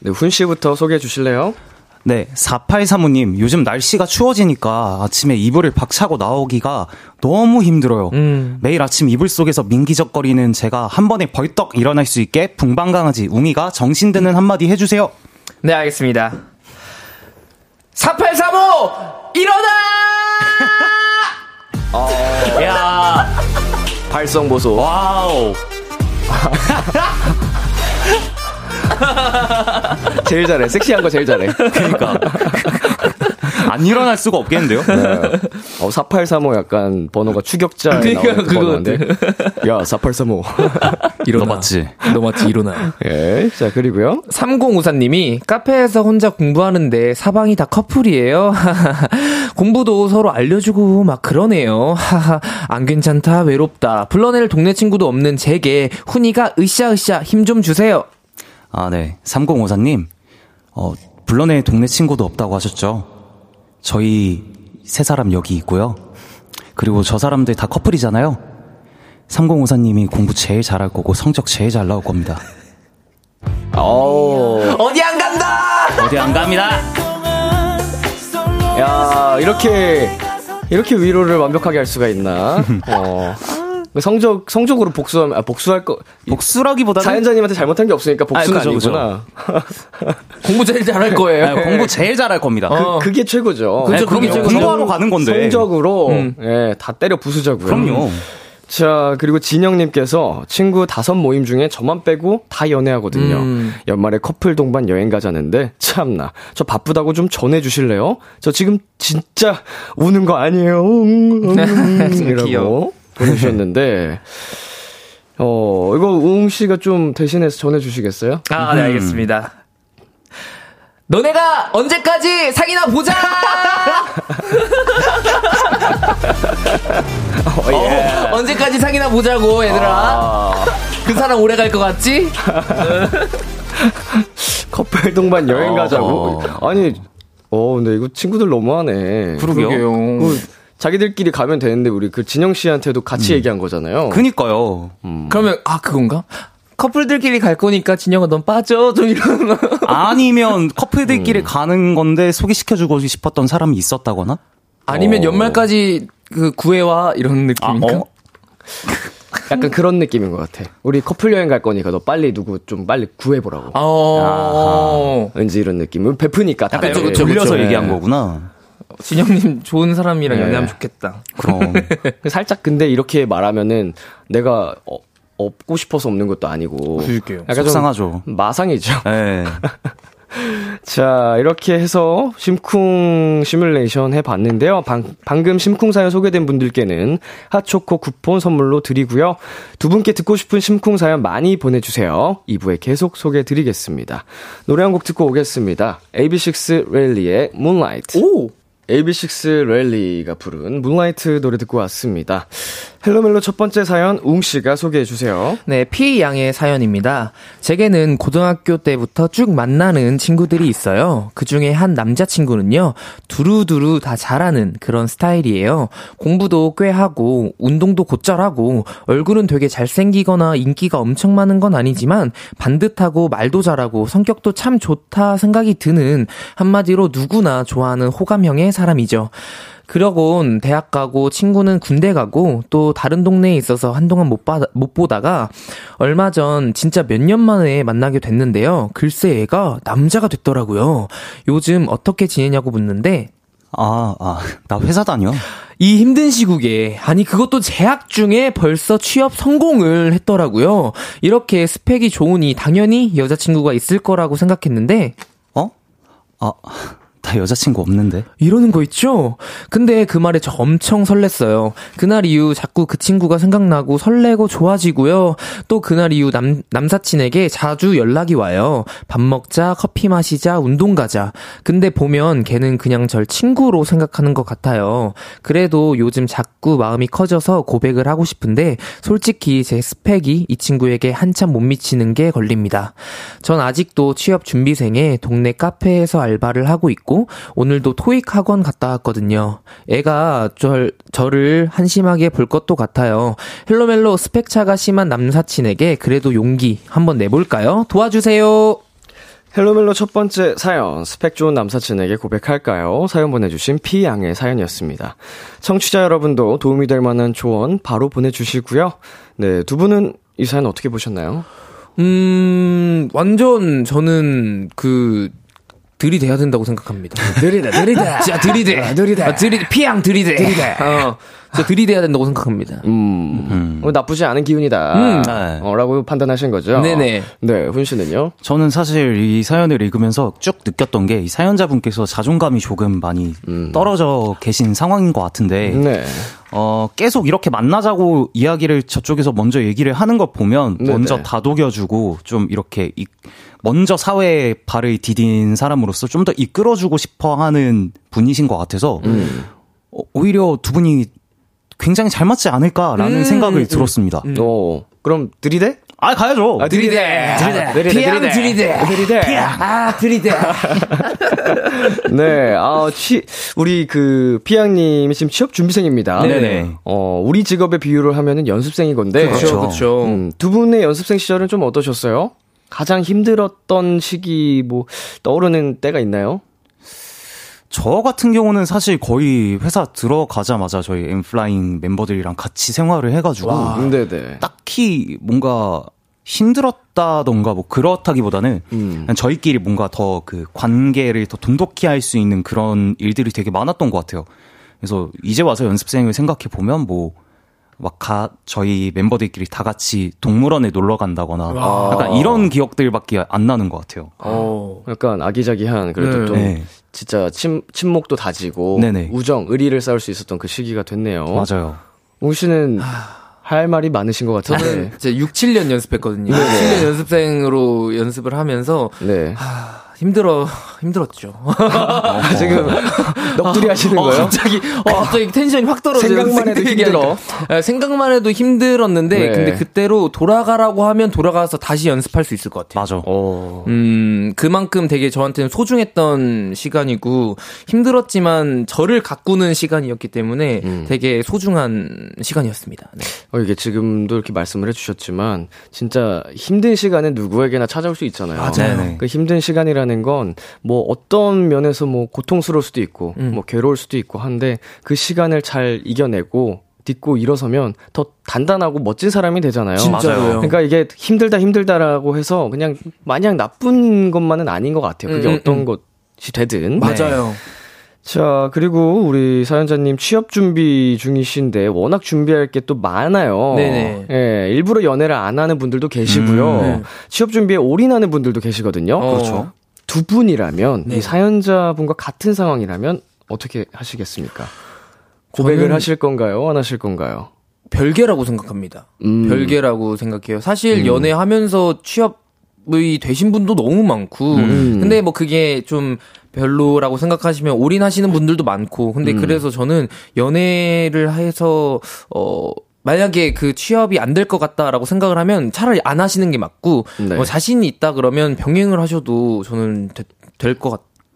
네, 훈 씨부터 소개해 주실래요? 네, 4835님, 요즘 날씨가 추워지니까 아침에 이불을 박차고 나오기가 너무 힘들어요. 음. 매일 아침 이불 속에서 민기적거리는 제가 한 번에 벌떡 일어날 수 있게 붕방강아지 웅이가 정신 드는 한마디 해주세요. 네, 알겠습니다. 4835! 일어나! 야 발성 보소. Wow. 제일 잘해. 섹시한 거 제일 잘해. 그러니까. 안 일어날 수가 없겠는데요? 어, 4835 약간 번호가 추격자에 그러니까 나오는 그 그거 번호인데. 야, 4835. 일어나. 너 맞지? 너 맞지, 일어나. 예. 자, 그리고요. 3054님이 카페에서 혼자 공부하는데 사방이 다 커플이에요. 공부도 서로 알려주고 막 그러네요. 하하, 안 괜찮다, 외롭다. 불러낼 동네 친구도 없는 제게 훈이가 으쌰으쌰 힘 좀 주세요. 아, 네. 3054님, 어, 불러낼 동네 친구도 없다고 하셨죠? 저희 세 사람 여기 있고요. 그리고 저 사람들 다 커플이잖아요. 3054님이 공부 제일 잘할 거고 성적 제일 잘 나올 겁니다. 어. 어디 안 간다! 어디 안 갑니다. 야, 이렇게, 이렇게 위로를 완벽하게 할 수가 있나? 어. 성적 성적으로 복수하면 아, 복수할 거 복수라기보다는 사연자님한테 잘못한 게 없으니까 복수가 아니, 그죠, 아니구나. 공부 제일 잘할 거예요. 네, 공부 제일 잘할 겁니다. 어. 그, 게 최고죠. 그죠, 네, 그게. 최고죠. 공부하러 가는 건데. 성적으로 음. 예, 다 때려 부수자고요. 그럼요. 자, 그리고 진영님께서 친구 다섯 모임 중에 저만 빼고 다 연애하거든요. 음. 연말에 커플 동반 여행 가자는데, 참나. 저 바쁘다고 좀 전해주실래요? 저 지금 진짜 우는 거 아니에요? 이라고 귀여워. 보내주셨는데, 어, 이거 우웅 씨가 좀 대신해서 전해주시겠어요? 아, 네, 알겠습니다. 너네가 언제까지 사귀나 보자! 어, 언제까지 사귀나 보자고, 얘들아. 그 사람 오래 갈 것 같지? 커플 동반 여행 가자고? 아니, 어, 근데 이거 친구들 너무하네. 그러게요. 그 자기들끼리 가면 되는데 우리 그 진영 씨한테도 같이 얘기한 거잖아요. 그니까요. 그러면, 아, 그건가? 커플들끼리 갈 거니까 진영아 넌 빠져. 좀 이런. 아니면 커플들끼리 가는 건데 소개시켜 주고 싶었던 사람이 있었다거나? 아니면 어. 연말까지 그 구해와 이런 아, 느낌인가? 어? 약간 그런 느낌인 것 같아. 우리 커플 여행 갈 거니까 너 빨리 누구 좀 빨리 구해보라고. 어. 왠지 이런 느낌. 베프니까 다. 약간 그쵸. 돌려서 네. 얘기한 거구나. 진영님 좋은 사람이랑 네. 연애하면 좋겠다. 그럼. 살짝 근데 이렇게 말하면은 내가 어, 없고 싶어서 없는 것도 아니고. 그러게요. 약간 좀 속상하죠. 마상이죠. 네. 자, 이렇게 해서 심쿵 시뮬레이션 해봤는데요. 방, 방금 심쿵 사연 소개된 분들께는 핫초코 쿠폰 선물로 드리고요. 두 분께 듣고 싶은 심쿵 사연 많이 보내주세요. 2부에 계속 소개해드리겠습니다. 노래 한 곡 듣고 오겠습니다. AB6IX 랠리의 Moonlight. 오! AB6IX 랠리가 부른 Moonlight 노래 듣고 왔습니다. 헬로멜로 첫 번째 사연 웅 씨가 소개해 주세요. 네, 피 양의 사연입니다. 제게는 고등학교 때부터 쭉 만나는 친구들이 있어요. 그 중에 한 남자친구는요, 두루두루 다 잘하는 그런 스타일이에요. 공부도 꽤 하고, 운동도 곧잘하고, 얼굴은 되게 잘생기거나 인기가 엄청 많은 건 아니지만, 반듯하고 말도 잘하고, 성격도 참 좋다 생각이 드는, 한마디로 누구나 좋아하는 호감형의 사람이죠. 그러곤 대학 가고 친구는 군대 가고 또 다른 동네에 있어서 한동안 못, 봐, 못 보다가 얼마 전 진짜 몇 년 만에 만나게 됐는데요. 글쎄 얘가 남자가 됐더라고요. 요즘 어떻게 지내냐고 묻는데 아, 아, 나 회사 다녀. 이 힘든 시국에 아니 그것도 재학 중에 벌써 취업 성공을 했더라고요. 이렇게 스펙이 좋으니 당연히 여자친구가 있을 거라고 생각했는데 어? 아, 나 여자친구 없는데. 이러는 거 있죠? 근데 그 말에 저 엄청 설렜어요. 그날 이후 자꾸 그 친구가 생각나고 설레고 좋아지고요. 또 그날 이후 남, 남사친에게 자주 연락이 와요. 밥 먹자, 커피 마시자, 운동 가자. 근데 보면 걔는 그냥 절 친구로 생각하는 것 같아요. 그래도 요즘 자꾸 마음이 커져서 고백을 하고 싶은데 솔직히 제 스펙이 이 친구에게 한참 못 미치는 게 걸립니다. 전 아직도 취업 준비생에 동네 카페에서 알바를 하고 있고 오늘도 토익 학원 갔다 왔거든요. 애가 절, 저를 한심하게 볼 것도 같아요. 헬로멜로 스펙 차가 심한 남사친에게 그래도 용기 한번 내볼까요? 도와주세요. 헬로멜로 첫 번째 사연, 스펙 좋은 남사친에게 고백할까요? 사연 보내주신 피양의 사연이었습니다. 청취자 여러분도 도움이 될 만한 조언 바로 보내주시고요. 네, 두 분은 이 사연 어떻게 보셨나요? 음, 완전 저는 그 들이대야 된다고 생각합니다. 들이대, 들이대. 진짜 들이대. 들이대. 아, 들이대. 피양 들이대. 들이대. 어, 들이대야 된다고 생각합니다. 음, 어, 나쁘지 않은 기운이다. 음. 네. 어, 라고 판단하신 거죠? 네네. 네, 훈 씨는요? 저는 사실 이 사연을 읽으면서 쭉 느꼈던 게 이 사연자분께서 자존감이 조금 많이 떨어져 계신 상황인 것 같은데, 네. 어, 계속 이렇게 만나자고 이야기를 저쪽에서 먼저 얘기를 하는 걸 보면 네네. 먼저 다독여주고 좀 이렇게 이, 먼저 사회에 발을 디딘 사람으로서 좀 더 이끌어주고 싶어 하는 분이신 것 같아서 어, 오히려 두 분이 굉장히 잘 맞지 않을까라는 음, 생각을 들었습니다. 어, 그럼 들이대? 아, 가야죠. 아, 들이대. 들이대. 피양 들이대. 들이대. 아, 들이대. 네, 아, 취, 우리 그, 피양님이 지금 취업 준비생입니다. 네네. 어, 우리 직업의 비유를 하면은 연습생이 건데. 그렇죠, 그렇죠. 음, 두 분의 연습생 시절은 좀 어떠셨어요? 가장 힘들었던 시기, 뭐, 떠오르는 때가 있나요? 저 같은 경우는 사실 거의 회사 들어가자마자 저희 엠플라잉 멤버들이랑 같이 생활을 해가지고 네네. 딱히 뭔가 힘들었다던가 뭐 그렇다기보다는 음. 저희끼리 뭔가 더 그 관계를 더 돈독히 할 수 있는 그런 일들이 되게 많았던 것 같아요. 그래서 이제 와서 연습생을 생각해 보면 뭐 막 가, 저희 멤버들끼리 다 같이 동물원에 놀러 간다거나 약간 이런 기억들밖에 안 나는 것 같아요. 어. 약간 아기자기한 그래도 네. 좀 네. 진짜 침 친목도 다지고 네네. 우정, 의리를 쌓을 수 있었던 그 시기가 됐네요. 맞아요. 웅 씨는 할 말이 많으신 것 같은데. 저는 이제 6, 7년 연습했거든요. 네. 7년 연습생으로 연습을 하면서 네. 힘들어 힘들었죠. 지금 넋두리 하시는 어, 거예요? 갑자기 어, 갑자기 텐션이 확 떨어져요. 생각만 해도. 힘들어. 아, 생각만 해도 힘들었는데 네. 근데 그때로 돌아가라고 하면 돌아가서 다시 연습할 수 있을 것 같아요. 맞아. 어. 음, 그만큼 되게 저한테는 소중했던 시간이고 힘들었지만 저를 가꾸는 시간이었기 때문에 음. 되게 소중한 시간이었습니다. 네. 어, 이게 지금도 이렇게 말씀을 해주셨지만, 진짜 힘든 시간은 누구에게나 찾아올 수 있잖아요. 맞아요. 네네. 그 힘든 시간이라는 건, 뭐, 어떤 면에서 뭐, 고통스러울 수도 있고, 음. 뭐, 괴로울 수도 있고 한데, 그 시간을 잘 이겨내고, 딛고 일어서면 더 단단하고 멋진 사람이 되잖아요. 진짜로요. 그러니까 이게 힘들다 힘들다라고 해서 그냥 마냥 나쁜 것만은 아닌 것 같아요. 그게 음, 음, 어떤 음. 것이 되든. 맞아요. 자, 그리고 우리 사연자님 취업 준비 중이신데 워낙 준비할 게 또 많아요. 네네. 예, 일부러 연애를 안 하는 분들도 계시고요. 음, 네. 취업 준비에 올인하는 분들도 계시거든요. 어. 그렇죠. 두 분이라면 네. 이 사연자분과 같은 상황이라면 어떻게 하시겠습니까? 고백을 하실 건가요? 안 하실 건가요? 별개라고 생각합니다. 음. 별개라고 생각해요. 사실 연애하면서 취업이 되신 분도 너무 많고, 음. 근데 뭐 그게 좀 별로라고 생각하시면 올인하시는 분들도 많고, 근데 음. 그래서 저는 연애를 해서 어. 만약에 그 취업이 안 될 것 같다라고 생각을 하면 차라리 안 하시는 게 맞고 네. 뭐 자신이 있다 그러면 병행을 하셔도 저는 될 것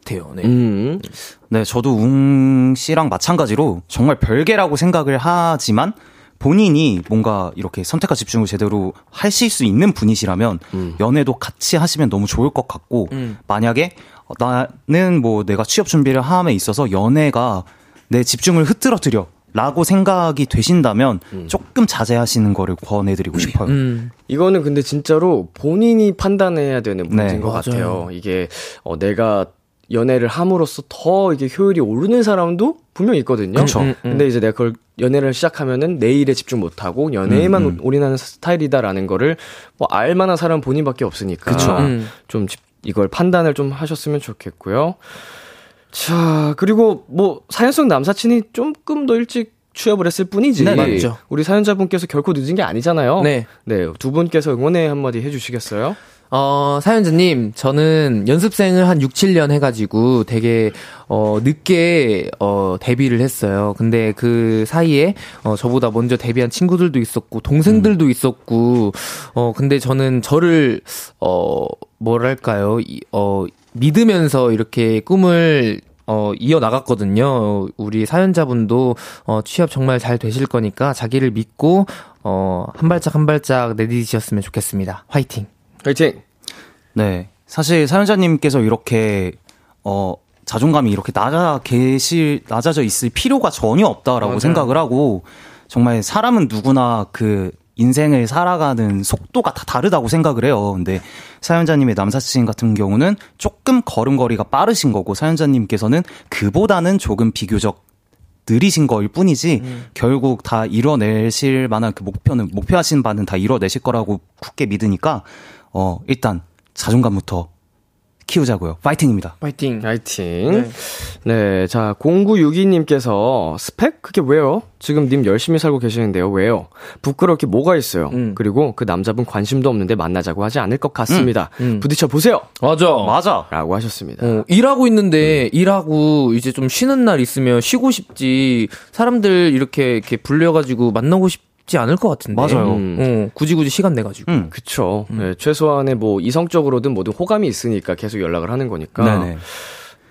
같아요. 네. 음. 네, 저도 웅 씨랑 마찬가지로 정말 별개라고 생각을 하지만 본인이 뭔가 이렇게 선택과 집중을 제대로 하실 수 있는 분이시라면 연애도 같이 하시면 너무 좋을 것 같고 음. 만약에 어, 나는 뭐 내가 취업 준비를 함에 있어서 연애가 내 집중을 흐트러뜨려 라고 생각이 되신다면 조금 자제하시는 거를 권해드리고 싶어요. 음. 이거는 근데 진짜로 본인이 판단해야 되는 문제인 네. 것 맞아요. 같아요. 이게 어, 내가 연애를 함으로써 더 이게 효율이 오르는 사람도 분명 있거든요. 그쵸. 음, 음. 근데 이제 내가 그걸 연애를 시작하면은 내 일에 집중 못 하고 연애에만 음, 음. 올인하는 스타일이다라는 거를 뭐 알만한 사람 본인밖에 없으니까 그쵸. 음. 좀 집- 이걸 판단을 좀 하셨으면 좋겠고요. 자 그리고 뭐 사연성 남사친이 조금 더 일찍 취업을 했을 뿐이지. 네, 맞죠. 우리 사연자분께서 결코 늦은 게 아니잖아요. 네. 네, 두 분께서 응원의 한마디 해주시겠어요? 어, 사연자님, 저는 연습생을 한 6, 7년 해가지고 되게, 어, 늦게, 어, 데뷔를 했어요. 근데 그 사이에, 어, 저보다 먼저 데뷔한 친구들도 있었고, 동생들도 있었고, 어, 근데 저는 저를, 어, 뭐랄까요, 이, 어, 믿으면서 이렇게 꿈을 어, 이어나갔거든요. 우리 사연자분도, 어, 취업 정말 잘 되실 거니까 자기를 믿고, 어, 한 발짝 한 발짝 내디디셨으면 좋겠습니다. 화이팅! 화이팅! 네. 사실 사연자님께서 이렇게, 어, 자존감이 이렇게 낮아 계실, 낮아져 있을 필요가 전혀 없다라고 맞아요. 생각을 하고, 정말 사람은 누구나 그 인생을 살아가는 속도가 다 다르다고 생각을 해요. 근데 사연자님의 남사친 같은 경우는 조금 걸음걸이가 빠르신 거고, 사연자님께서는 그보다는 조금 비교적 느리신 거일 뿐이지 결국 다 이뤄내실 만한 그 목표는 목표하신 바는 다 이뤄내실 거라고 굳게 믿으니까 어 일단 자존감부터 키우자고요. 파이팅입니다. 화이팅! 화이팅! 네, 자, 0962님께서 스펙? 그게 왜요? 지금 님 열심히 살고 계시는데요. 왜요? 부끄러울 게 뭐가 있어요? 음. 그리고 그 남자분 관심도 없는데 만나자고 하지 않을 것 같습니다. 음. 부딪혀 보세요! 맞아. 맞아. 라고 하셨습니다. 어, 일하고 있는데 일하고 이제 좀 쉬는 날 있으면 쉬고 싶지 사람들 이렇게 이렇게 불려 가지고 만나고 싶 지 않을 것 같은데. 맞아요. 음. 어, 굳이 굳이 시간 내 가지고. 음. 그쵸. 네, 최소한의 뭐 이성적으로든 뭐든 호감이 있으니까 계속 연락을 하는 거니까. 네네.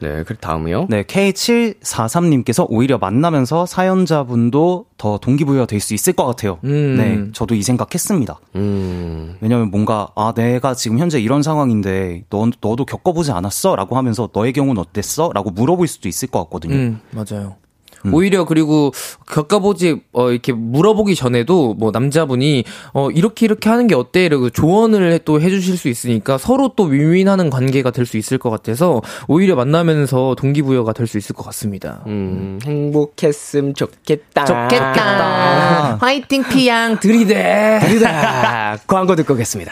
네, 그 다음이요. 네, K743님께서 오히려 만나면서 사연자분도 더 동기부여가 될 수 있을 것 같아요. 음. 네, 저도 이 생각했습니다. 음, 왜냐면 뭔가, 아, 내가 지금 현재 이런 상황인데, 너, 너도 겪어보지 않았어? 라고 하면서, 너의 경우는 어땠어? 라고 물어볼 수도 있을 것 같거든요. 음, 맞아요. 오히려 그리고 겪어보지 어 이렇게 물어보기 전에도 뭐 남자분이 어 이렇게 이렇게 하는 게 어때 이러고 조언을 해- 또 해주실 수 있으니까 서로 또 윈윈하는 관계가 될 수 있을 것 같아서 오히려 만나면서 동기부여가 될 수 있을 것 같습니다. 음, 행복했음 좋겠다. 좋겠다. 화이팅 피양 들이대. 들이다. 광고 듣고 오겠습니다.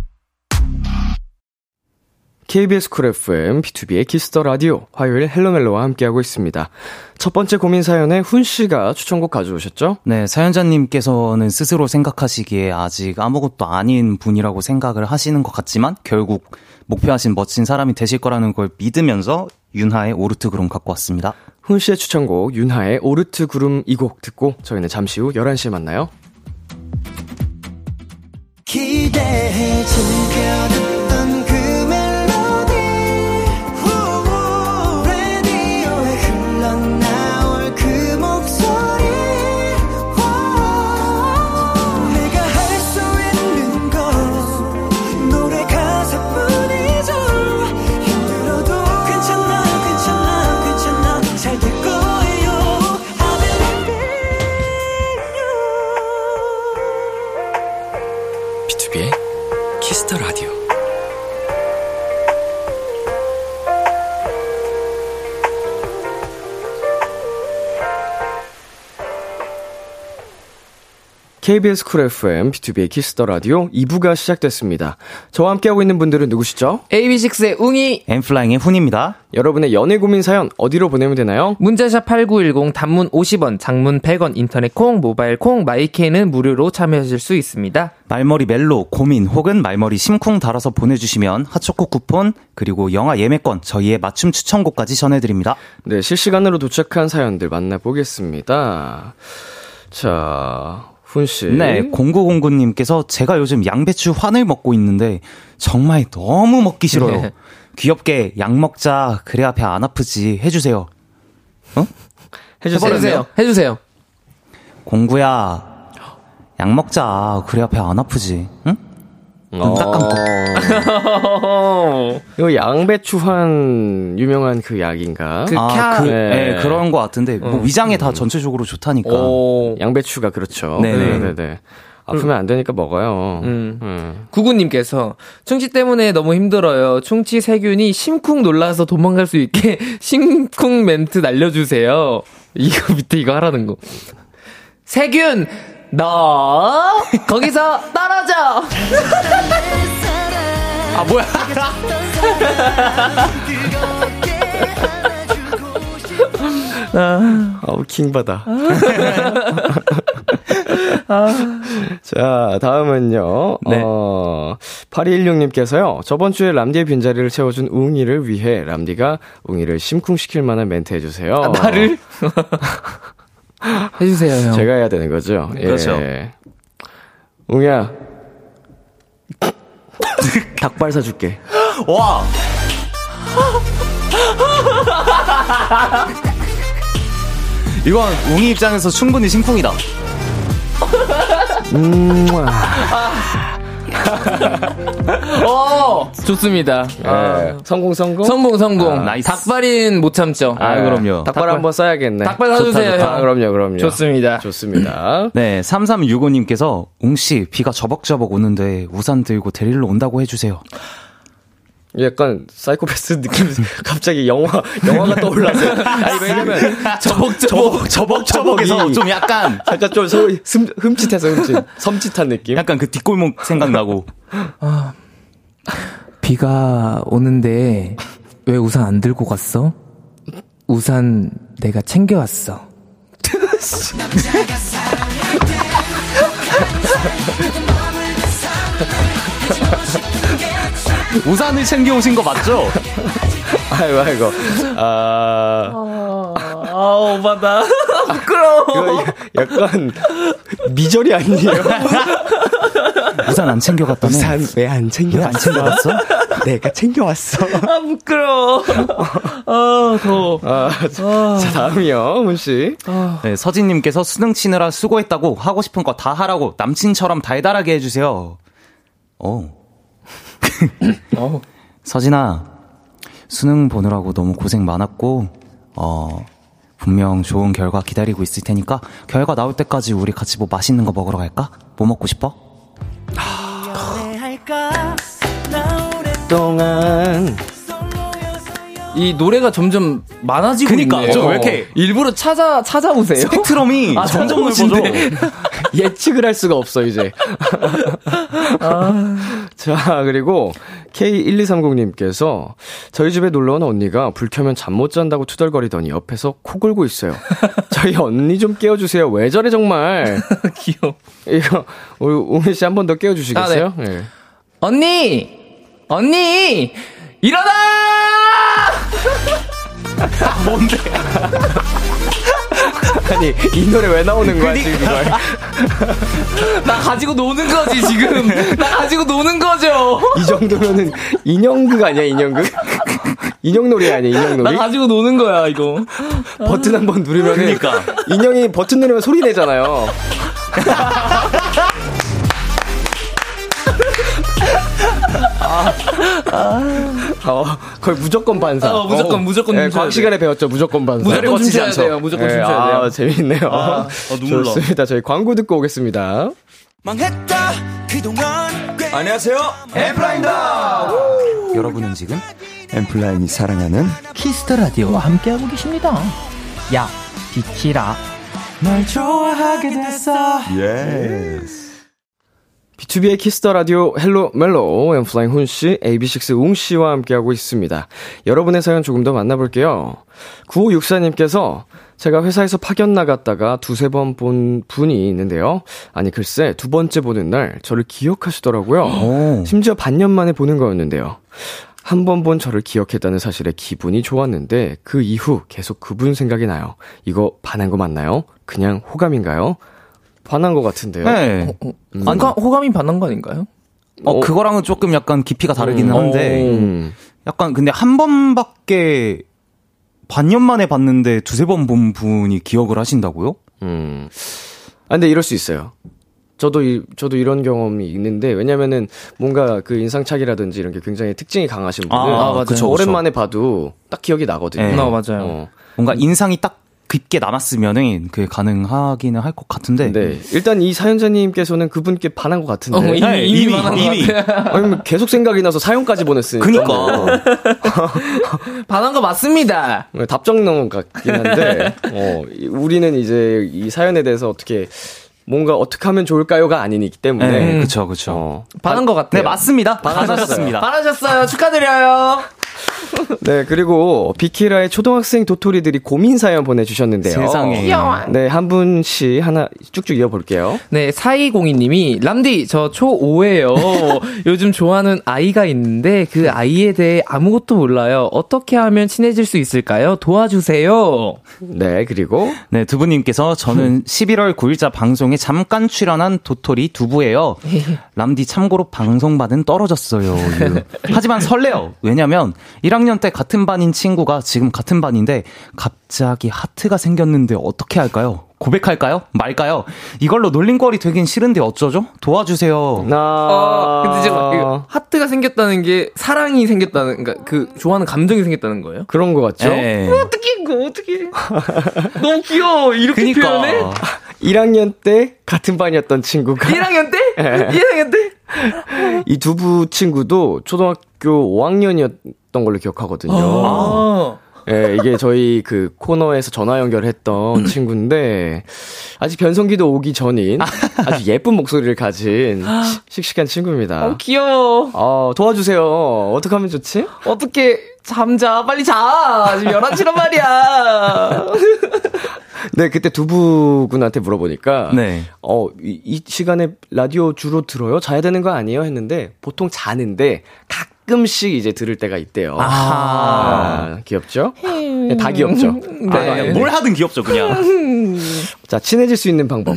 KBS 쿨 FM, 비투비의 Kiss the 라디오, 화요일 헬로멜로와 함께하고 있습니다. 첫 번째 고민 사연에 훈 씨가 추천곡 가져오셨죠? 네, 사연자님께서는 스스로 생각하시기에 아직 아무것도 아닌 분이라고 생각을 하시는 것 같지만 결국 목표하신 멋진 사람이 되실 거라는 걸 믿으면서 윤하의 오르트 그럼 갖고 왔습니다. 훈 씨의 추천곡 윤하의 오르트 구름 이곡 듣고 저희는 잠시 후 11시에 만나요. 기대해 즐겨 KBS 쿨 FM, 비투비의 Kiss the 라디오 2부가 시작됐습니다. 저와 함께하고 있는 분들은 누구시죠? AB6IX의 웅이 엔플라잉의 훈입니다. 여러분의 연애 고민 사연 어디로 보내면 되나요? 문자샵 8910 단문 50원, 장문 100원, 인터넷 콩, 모바일 콩, 마이케이는 무료로 참여하실 수 있습니다. 말머리 멜로, 고민 혹은 말머리 심쿵 달아서 보내주시면 핫초코 쿠폰 그리고 영화 예매권 저희의 맞춤 추천곡까지 전해드립니다. 네, 실시간으로 도착한 사연들 만나보겠습니다. 자, 훈 씨. 네, 0909님께서 제가 요즘 양배추 환을 먹고 있는데 정말 너무 먹기 싫어요. 네. 귀엽게 양 먹자 그래야 배 안 아프지 해주세요. 해주세요. 해주세요. 해주세요. 공구야 양 먹자 그래야 배 안 아프지. 응? 눈 딱 감고. 이거 양배추환 유명한 그 약인가? 그 아, 그, 네. 네, 그런 것 같은데 뭐 위장에 다 전체적으로 좋다니까. 오. 양배추가 그렇죠. 네네. 네 네 네. 아프면 안 되니까 먹어요. 음. 음. 구구님께서 충치 때문에 너무 힘들어요. 충치 세균이 심쿵 놀라서 도망갈 수 있게 심쿵 멘트 날려주세요. 이거 밑에 이거 하라는 거. 세균 너 거기서 떨어져. 아 뭐야? 아우, 킹받아. 자, 다음은요. 네. 어, 8216님께서요. 저번 주에 람디의 빈자리를 채워준 웅이를 위해 람디가 웅이를 심쿵시킬 만한 멘트 해주세요. 아, 나를 해주세요 형. 제가 해야 되는 거죠. 예. 그렇죠. 웅이야. 닭발 사줄게. 와. 이건 웅이 입장에서 충분히 심쿵이다. 음, 어 좋습니다. 예. 성공, 성공? 성공 성공. 아, nice. 닭발은 못 참죠. 아, 그럼요. 닭발, 한번 써야겠네. 닭발 사주세요 좋다, 좋다. 형. 그럼요, 그럼요. 좋습니다. 좋습니다. 네, 3365님께서 웅씨 비가 저벅저벅 오는데 우산 들고 데리러 온다고 해주세요. 약간 사이코패스 느낌. 갑자기 영화 영화가 떠올라서. 아니 왜냐면 저벅 저벅 저벅 저벅이 좀 약간 살짝 좀 소, 흠, 흠칫해서 흠칫. 섬찟한 느낌. 약간 그 뒷골목 생각나고. 비가 오는데 왜 우산 안 들고 갔어? 우산 내가 챙겨왔어. 우산을 챙겨 오신 거 맞죠? 아이고, 아이고. 아. 아, 오바다. 부끄러워. 이거 약간 미절이 아니에요? 우산 안 챙겨갔다며? 우산 왜 안 챙겨왔어? 왜안 챙겨왔어? 내가 챙겨왔어. 아, 부끄러워. 아, 더워. 아, 자, 자, 다음이요, 문 씨. 네, 서진님께서 수능 치느라 수고했다고 하고 싶은 거 다 하라고 남친처럼 달달하게 해주세요. 오. 어. 서진아, 수능 보느라고 너무 고생 많았고, 어, 분명 좋은 결과 기다리고 있을 테니까, 결과 나올 때까지 우리 같이 뭐 맛있는 거 먹으러 갈까? 뭐 먹고 싶어? 동안. 이 노래가 점점 많아지고 그니까, 있네요. 좀왜 이렇게- 일부러 찾아 찾아오세요? 스펙트럼이 아, 점점 넓어져. 예측을 할 수가 없어, 이제. 자, 그리고 K1230님께서 저희 집에 놀러 온 언니가 불 켜면 잠 못 잔다고 투덜거리더니 옆에서 코 골고 있어요. 저희 언니 좀 깨워주세요. 왜 저래, 정말. 귀여워. 이거, 우리 우미 씨한 번 더 깨워주시겠어요? 네. 언니! 언니! 일어나! 뭔데? 아니, 이 노래 왜 나오는 거야, 지금 이걸. 나 가지고 노는 거지, 지금. 나 가지고 노는 거죠. 이 정도면은 인형극 아니야, 인형극? 인형놀이 아니야, 나 인형놀이? 가지고 노는 거야, 이거. 버튼 한 번 누르면은 그러니까. 인형이 버튼 누르면 소리 내잖아요. 어, 거의 무조건 반사. 어, 무조건, 무조건 네, 춤춰야 과학 시간에 배웠죠. 무조건 반사. 무조건 춤춰야 않죠. 돼요. 무조건 네, 춤춰야 돼요. 아, 재밌네요. 아, 눈물 나. 좋습니다. 저희 광고 듣고 오겠습니다. 망했다 그동안 안녕하세요. 엔플라잉입니다. 여러분은 지금 엔플라잉이 사랑하는 Kiss the 라디오와 함께하고 계십니다. 야, 비키라. 널 좋아하게 됐어 yes. 비투비의 Kiss the 라디오 헬로 멜로 엔플라잉 훈 씨, AB6IX 웅 씨와 함께하고 있습니다. 여러분의 사연 조금 더 만나볼게요. 9564님께서 제가 회사에서 파견 나갔다가 두세 번 본 분이 있는데요. 아니 글쎄 두 번째 보는 날 저를 기억하시더라고요. 오. 심지어 반년 만에 보는 거였는데요. 한 번 본 저를 기억했다는 사실에 기분이 좋았는데 그 이후 계속 그분 생각이 나요. 이거 반한 거 맞나요? 그냥 호감인가요? 반한 것 같은데요. 네. 호감, 호감이 반한 거 아닌가요? 어, 그거랑은 조금 약간 깊이가 다르기는 음. 한데, 음. 약간 근데 한 번밖에 반년 만에 봤는데 두세 번 본 분이 기억을 하신다고요? 음. 아, 근데 이럴 수 있어요. 저도 이, 저도 이런 경험이 있는데 왜냐면은 뭔가 그 인상착이라든지 이런 게 굉장히 특징이 강하신 분은 아, 아, 맞아요. 그쵸, 그쵸. 오랜만에 봐도 딱 기억이 나거든요. 네. 아, 맞아요. 어. 뭔가 인상이 딱 깊게 남았으면은 그게 가능하기는 할 것 같은데. 네. 일단 이 사연자님께서는 그분께 반한 것 같은데. 어, 이미, 네, 이미, 이미, 반한 이미. 것 같아. 아니면 계속 생각이 나서 사연까지 보냈으니까. 그니까. 반한 거 맞습니다. 네, 답정 너무 같긴 한데, 어, 이- 우리는 이제 이 사연에 대해서 어떻게, 뭔가 어떻게 하면 좋을까요가 아니기 때문에. 네, 그쵸, 그쵸. 어, 반한 거 같아요. 네, 맞습니다. 반하셨습니다. 반하셨어요. 축하드려요. 네, 그리고 비키라의 초등학생 도토리들이 고민 사연 보내주셨는데요. 세상에. 네, 한 분씩 하나 쭉쭉 이어볼게요. 네, 4202님이, 람디, 저 초5예요. 요즘 좋아하는 아이가 있는데, 그 아이에 대해 아무것도 몰라요. 어떻게 하면 친해질 수 있을까요? 도와주세요. 네, 그리고 네, 두부님께서 저는 11월 9일자 방송 에 잠깐 출연한 도토리 두부예요. 람디 참고로 방송반은 떨어졌어요. 유. 하지만 설레요. 왜냐면 1학년 때 같은 반인 친구가 지금 같은 반인데 갑자기 하트가 생겼는데 어떻게 할까요? 고백할까요? 말까요? 이걸로 놀림거리 되긴 싫은데 어쩌죠? 도와주세요. 나, 어, 근데 아. 이거 하트가 생겼다는 게 사랑이 생겼다는, 그러니까 그 좋아하는 감정이 생겼다는 거예요? 그런 것 같죠? 네. 어떻게, 그거 어떻게. 너무 귀여워. 이렇게 그니까. 표현해? 1학년 때 같은 반이었던 친구가 1학년 때? 1학년 때? 이 두 부 친구도 초등학교 5학년이었던 걸로 기억하거든요. 아. 예, 이게 저희 그 코너에서 전화 연결했던 친구인데 아직 변성기도 오기 전인 아주 예쁜 목소리를 가진 시- 씩씩한 친구입니다. 어, 귀여워. 어, 도와주세요. 어떻게 하면 좋지? 어떻게 잠자 빨리 자 지금 11시란 말이야 네, 그때 두부군한테 물어보니까 네. 어, 이, 이 시간에 라디오 주로 들어요? 자야 되는 거 아니에요? 했는데 보통 자는데 가끔 가끔씩 이제 들을 때가 있대요. 아, 아 귀엽죠? 네, 다 귀엽죠. 네. 아, 네. 뭘 하든 귀엽죠, 그냥. 자, 친해질 수 있는 방법.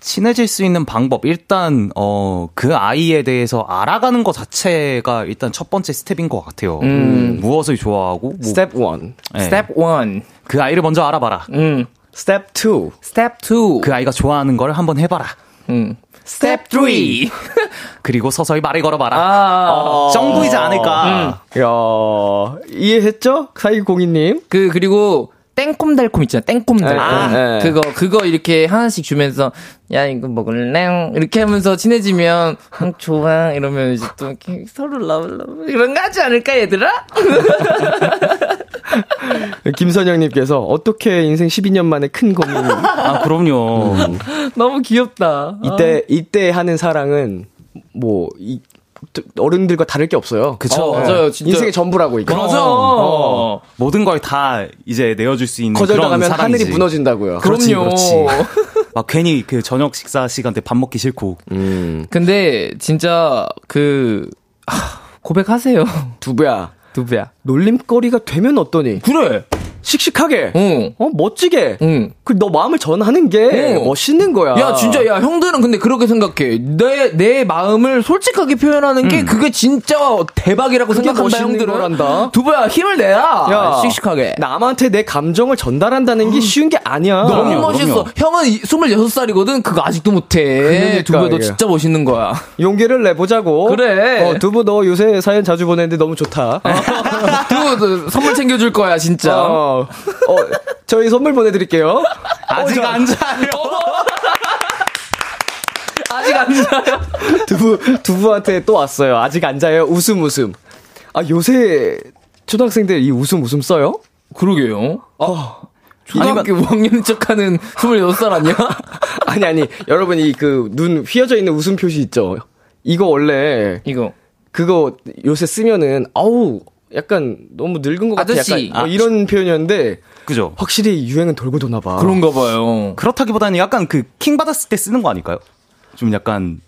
친해질 수 있는 방법 일단 어 그 아이에 대해서 알아가는 것 자체가 일단 첫 번째 스텝인 것 같아요. 음. 무엇을 좋아하고 뭐, 스텝 1. 네. 스텝 1. 그 아이를 먼저 알아봐라. 음. 스텝 2. 스텝 2. 그 아이가 좋아하는 걸 한번 해봐라. 음. 스텝 3. 그리고 서서히 말을 걸어봐라. 아, 어, 정도이지 않을까. 음. 야 이해했죠? 사이공이님. 그, 그리고 새콤달콤 있잖아. 새콤달콤. 아, 네. 그거 그거 이렇게 하나씩 주면서 야 이거 먹을래? 이렇게 하면서 친해지면 응, 좋아 이러면 이제 또 이렇게 서로 러블러블 이런 거 하지 않을까 얘들아? 김선영님께서 어떻게 인생 12년 만에 큰 고민? 아 그럼요. 음. 너무 귀엽다. 이때 이때 하는 사랑은 뭐 이, 어른들과 다를 게 없어요. 그쵸. 어, 맞아요. 진짜. 인생의 전부라고 이게. 맞아. 어. 모든 걸 다 이제 내어줄 수 있는 거절당하면 하늘이 무너진다고요. 그럼요. 그렇지, 그렇지. 막 괜히 그 저녁 식사 시간 때 밥 먹기 싫고. 음. 근데 진짜 그 하, 고백하세요. 두배야. 두배야. 놀림거리가 되면 어떠니? 그래. 씩씩하게, 응. 어 멋지게, 응. 그너 마음을 전하는 게 응. 멋있는 거야. 야 진짜 야 형들은 근데 그렇게 생각해. 내 내 마음을 솔직하게 표현하는 게 응. 그게 진짜 대박이라고 생각한다 형들은. 거란다. 두부야 힘을 내야. 야, 씩씩하게. 남한테 내 감정을 전달한다는 게 쉬운 게 아니야. 너무 멋있어. 그럼요. 형은 26살이거든. 그거 아직도 못해. 그러니까, 두부야 너 진짜 멋있는 거야. 용기를 내보자고. 그래. 어, 두부 너 요새 사연 자주 보내는데 너무 좋다. 두부 선물 챙겨줄 거야 진짜. 어. 어, 저희 선물 보내드릴게요. 아직 어, 안 자요. 아직 안 자요. 두부, 두부한테 또 왔어요. 아직 안 자요. 웃음, 웃음. 아, 요새 초등학생들 이 웃음, 웃음 써요? 그러게요. 아. 초등학교 5학년 척 하는 26살 아니야? 아니, 아니. 여러분, 이 그 눈 휘어져 있는 웃음 표시 있죠? 이거 원래. 이거. 그거 요새 쓰면은, 아우, 약간 너무 늙은 것 같아. 아저씨. 약간 뭐 이런 표현이었는데. 그죠. 확실히 유행은 돌고 도나 봐. 그런가 봐요. 그렇다기보다는 약간 그 킹 받았을 때 쓰는 거 아닐까요? 좀 약간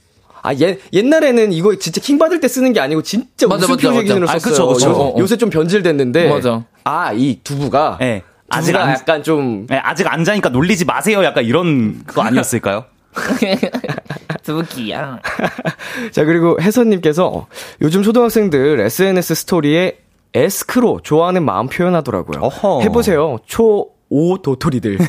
아, 옛, 옛날에는 이거 진짜 킹 받을 때 쓰는 게 아니고 진짜 맞아, 웃음 표시 기준으로 썼어요. 아, 그쵸, 그쵸. 요, 어, 요새 좀 변질됐는데. 맞아. 아, 이 두부가. 네. 아직 안, 약간 좀. 네, 아직 안 자니까 놀리지 마세요. 약간 이런 거 아니었을까요? 두부기야. 자, 그리고 혜선님께서 요즘 초등학생들 SNS 스토리에 에스크로 좋아하는 마음 표현하더라고요. 어허. 해보세요. 초5 도토리들.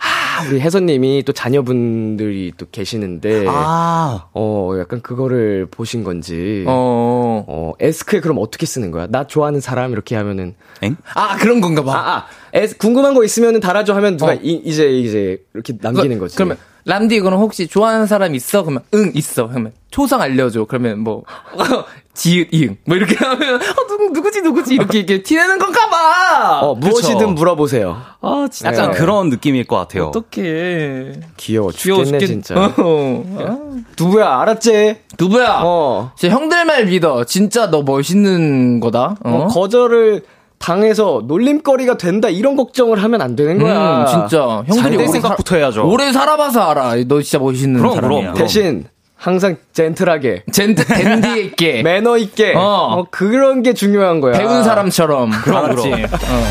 아, 우리 혜선님이 또 자녀분들이 또 계시는데, 아. 어, 약간 그거를 보신 건지, 어, 어, 에스크에 그럼 어떻게 쓰는 거야? 나 좋아하는 사람 이렇게 하면은, 엥? 아, 그런 건가 봐. 아, 아, 에스, 궁금한 거 있으면은 달아줘 하면 누가 어. 이, 이제, 이제, 이렇게 남기는 거지. 그러면, 람디 이거는 혹시 좋아하는 사람 있어? 그러면 응 있어. 그러면 초성 알려줘. 그러면 뭐 지읒 이응 뭐 이렇게 하면 어 누구 누구지 누구지 이렇게 이렇게 티내는 건가 봐. 어 무엇이든 그쵸. 물어보세요. 아 진짜 약간 네. 그런 느낌일 것 같아요. 어떡해. 귀여워 죽겠네 죽겠... 진짜. 어. 아. 두부야 알았지? 두부야. 어. 제 형들 말 믿어. 진짜 너 멋있는 거다. 어? 어 거절을 당해서 놀림거리가 된다 이런 걱정을 하면 안 되는 거야. 음, 진짜 형들이 오래 생각부터 해야죠. 오래 살아봐서 알아. 너 진짜 멋있는 그럼, 사람이야. 그럼, 대신 항상 젠틀하게, 젠트 댄디 있게, 매너 있게, 어. 어. 그런 게 중요한 거야. 배운 사람처럼. 그럼. 그럼. 어.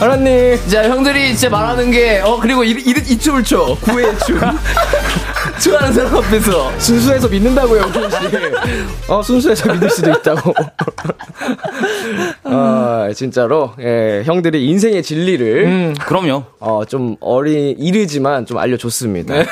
알았니? 자, 형들이 진짜 말하는 게, 어, 그리고 이, 이, 이 춤을 춰. 구애의 춤. 좋아하는 사람 앞에서. 순수해서 믿는다고요, 씨. 어, 순수해서 믿을 수도 있다고. 아, 진짜로, 예, 형들이 인생의 진리를. 음, 그럼요. 어, 좀 어린, 이르지만 좀 알려줬습니다. 네.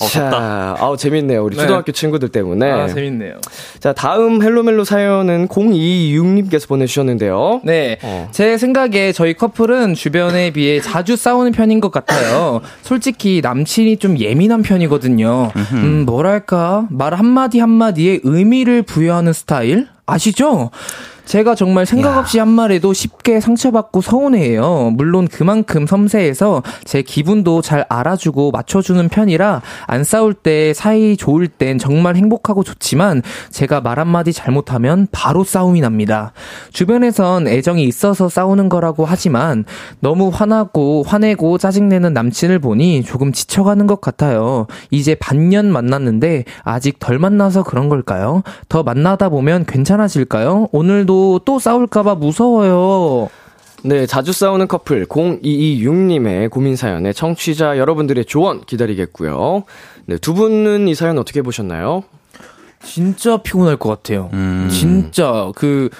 네. 어, 자, 아우 재밌네요. 우리 네. 초등학교 친구들 때문에. 아, 재밌네요. 자, 다음 헬로멜로 사연은 026님께서 보내주셨는데요. 네. 어. 제 생각에 저희 커플은 주변에 비해 자주 싸우는 편인 것 같아요. 솔직히 남친이 좀 예민한 편이거든요. 음, 뭐랄까. 말 한마디 한마디에 의미를 부여하는 스타일? 아시죠? 제가 정말 생각 없이 한 말에도 쉽게 상처받고 서운해해요. 물론 그만큼 섬세해서 제 기분도 잘 알아주고 맞춰주는 편이라 안 싸울 때 사이 좋을 땐 정말 행복하고 좋지만 제가 말 한마디 잘못하면 바로 싸움이 납니다. 주변에선 애정이 있어서 싸우는 거라고 하지만 너무 화나고 화내고 짜증내는 남친을 보니 조금 지쳐가는 것 같아요. 이제 반년 만났는데 아직 덜 만나서 그런 걸까요? 더 만나다 보면 괜찮아질까요? 오늘도 또 싸울까봐 무서워요. 네, 자주 싸우는 커플 0226님의 고민 사연에 청취자 여러분들의 조언 기다리겠고요. 네, 두 분은 이 사연 어떻게 보셨나요? 진짜 피곤할 것 같아요. 음. 진짜 그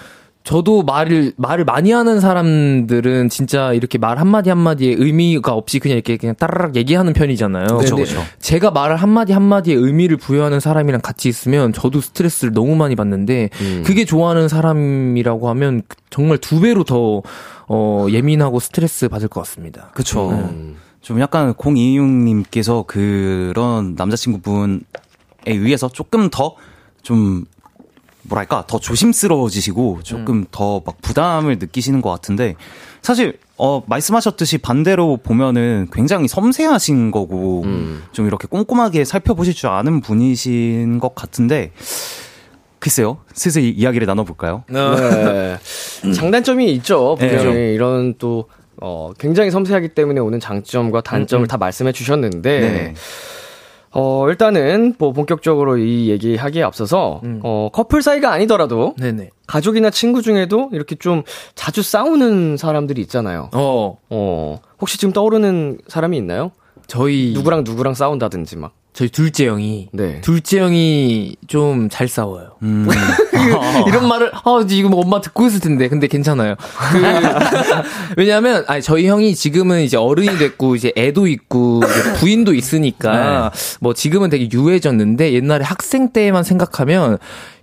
저도 말을 말을 많이 하는 사람들은 진짜 이렇게 말 한마디 한마디에 의미가 없이 그냥 이렇게 그냥 따라락 얘기하는 편이잖아요. 그렇죠. 제가 말을 한마디 한마디에 의미를 부여하는 사람이랑 같이 있으면 저도 스트레스를 너무 많이 받는데 음. 그게 좋아하는 사람이라고 하면 정말 두 배로 더 어, 예민하고 스트레스 받을 것 같습니다. 그렇죠. 음. 좀 약간 026님께서 그런 남자친구분에 의해서 조금 더좀 뭐랄까 더 조심스러워지시고 조금 음. 더막 부담을 느끼시는 것 같은데 사실 어 말씀하셨듯이 반대로 보면은 굉장히 섬세하신 거고 음. 좀 이렇게 꼼꼼하게 살펴보실 줄 아는 분이신 것 같은데 글쎄요 슬슬 이야기를 나눠볼까요? 네. 장단점이 있죠 분명히 네. 이런 또 어, 굉장히 섬세하기 때문에 오는 장점과 단점을 음, 음. 다 말씀해 주셨는데 네. 어, 일단은 뭐 본격적으로 이 얘기하기에 앞서서 음. 어, 커플 사이가 아니더라도 네네. 가족이나 친구 중에도 이렇게 좀 자주 싸우는 사람들이 있잖아요. 어. 어. 혹시 지금 떠오르는 사람이 있나요? 저희 누구랑 누구랑 싸운다든지 막 저희 둘째 형이 네. 둘째 형이 좀 잘 싸워요. 음. 이런 말을 아 지금 엄마 듣고 있을 텐데 근데 괜찮아요. 그, 왜냐하면 아니 저희 형이 지금은 이제 어른이 됐고 이제 애도 있고 부인도 있으니까 네. 뭐 지금은 되게 유해졌는데 옛날에 학생 때만 생각하면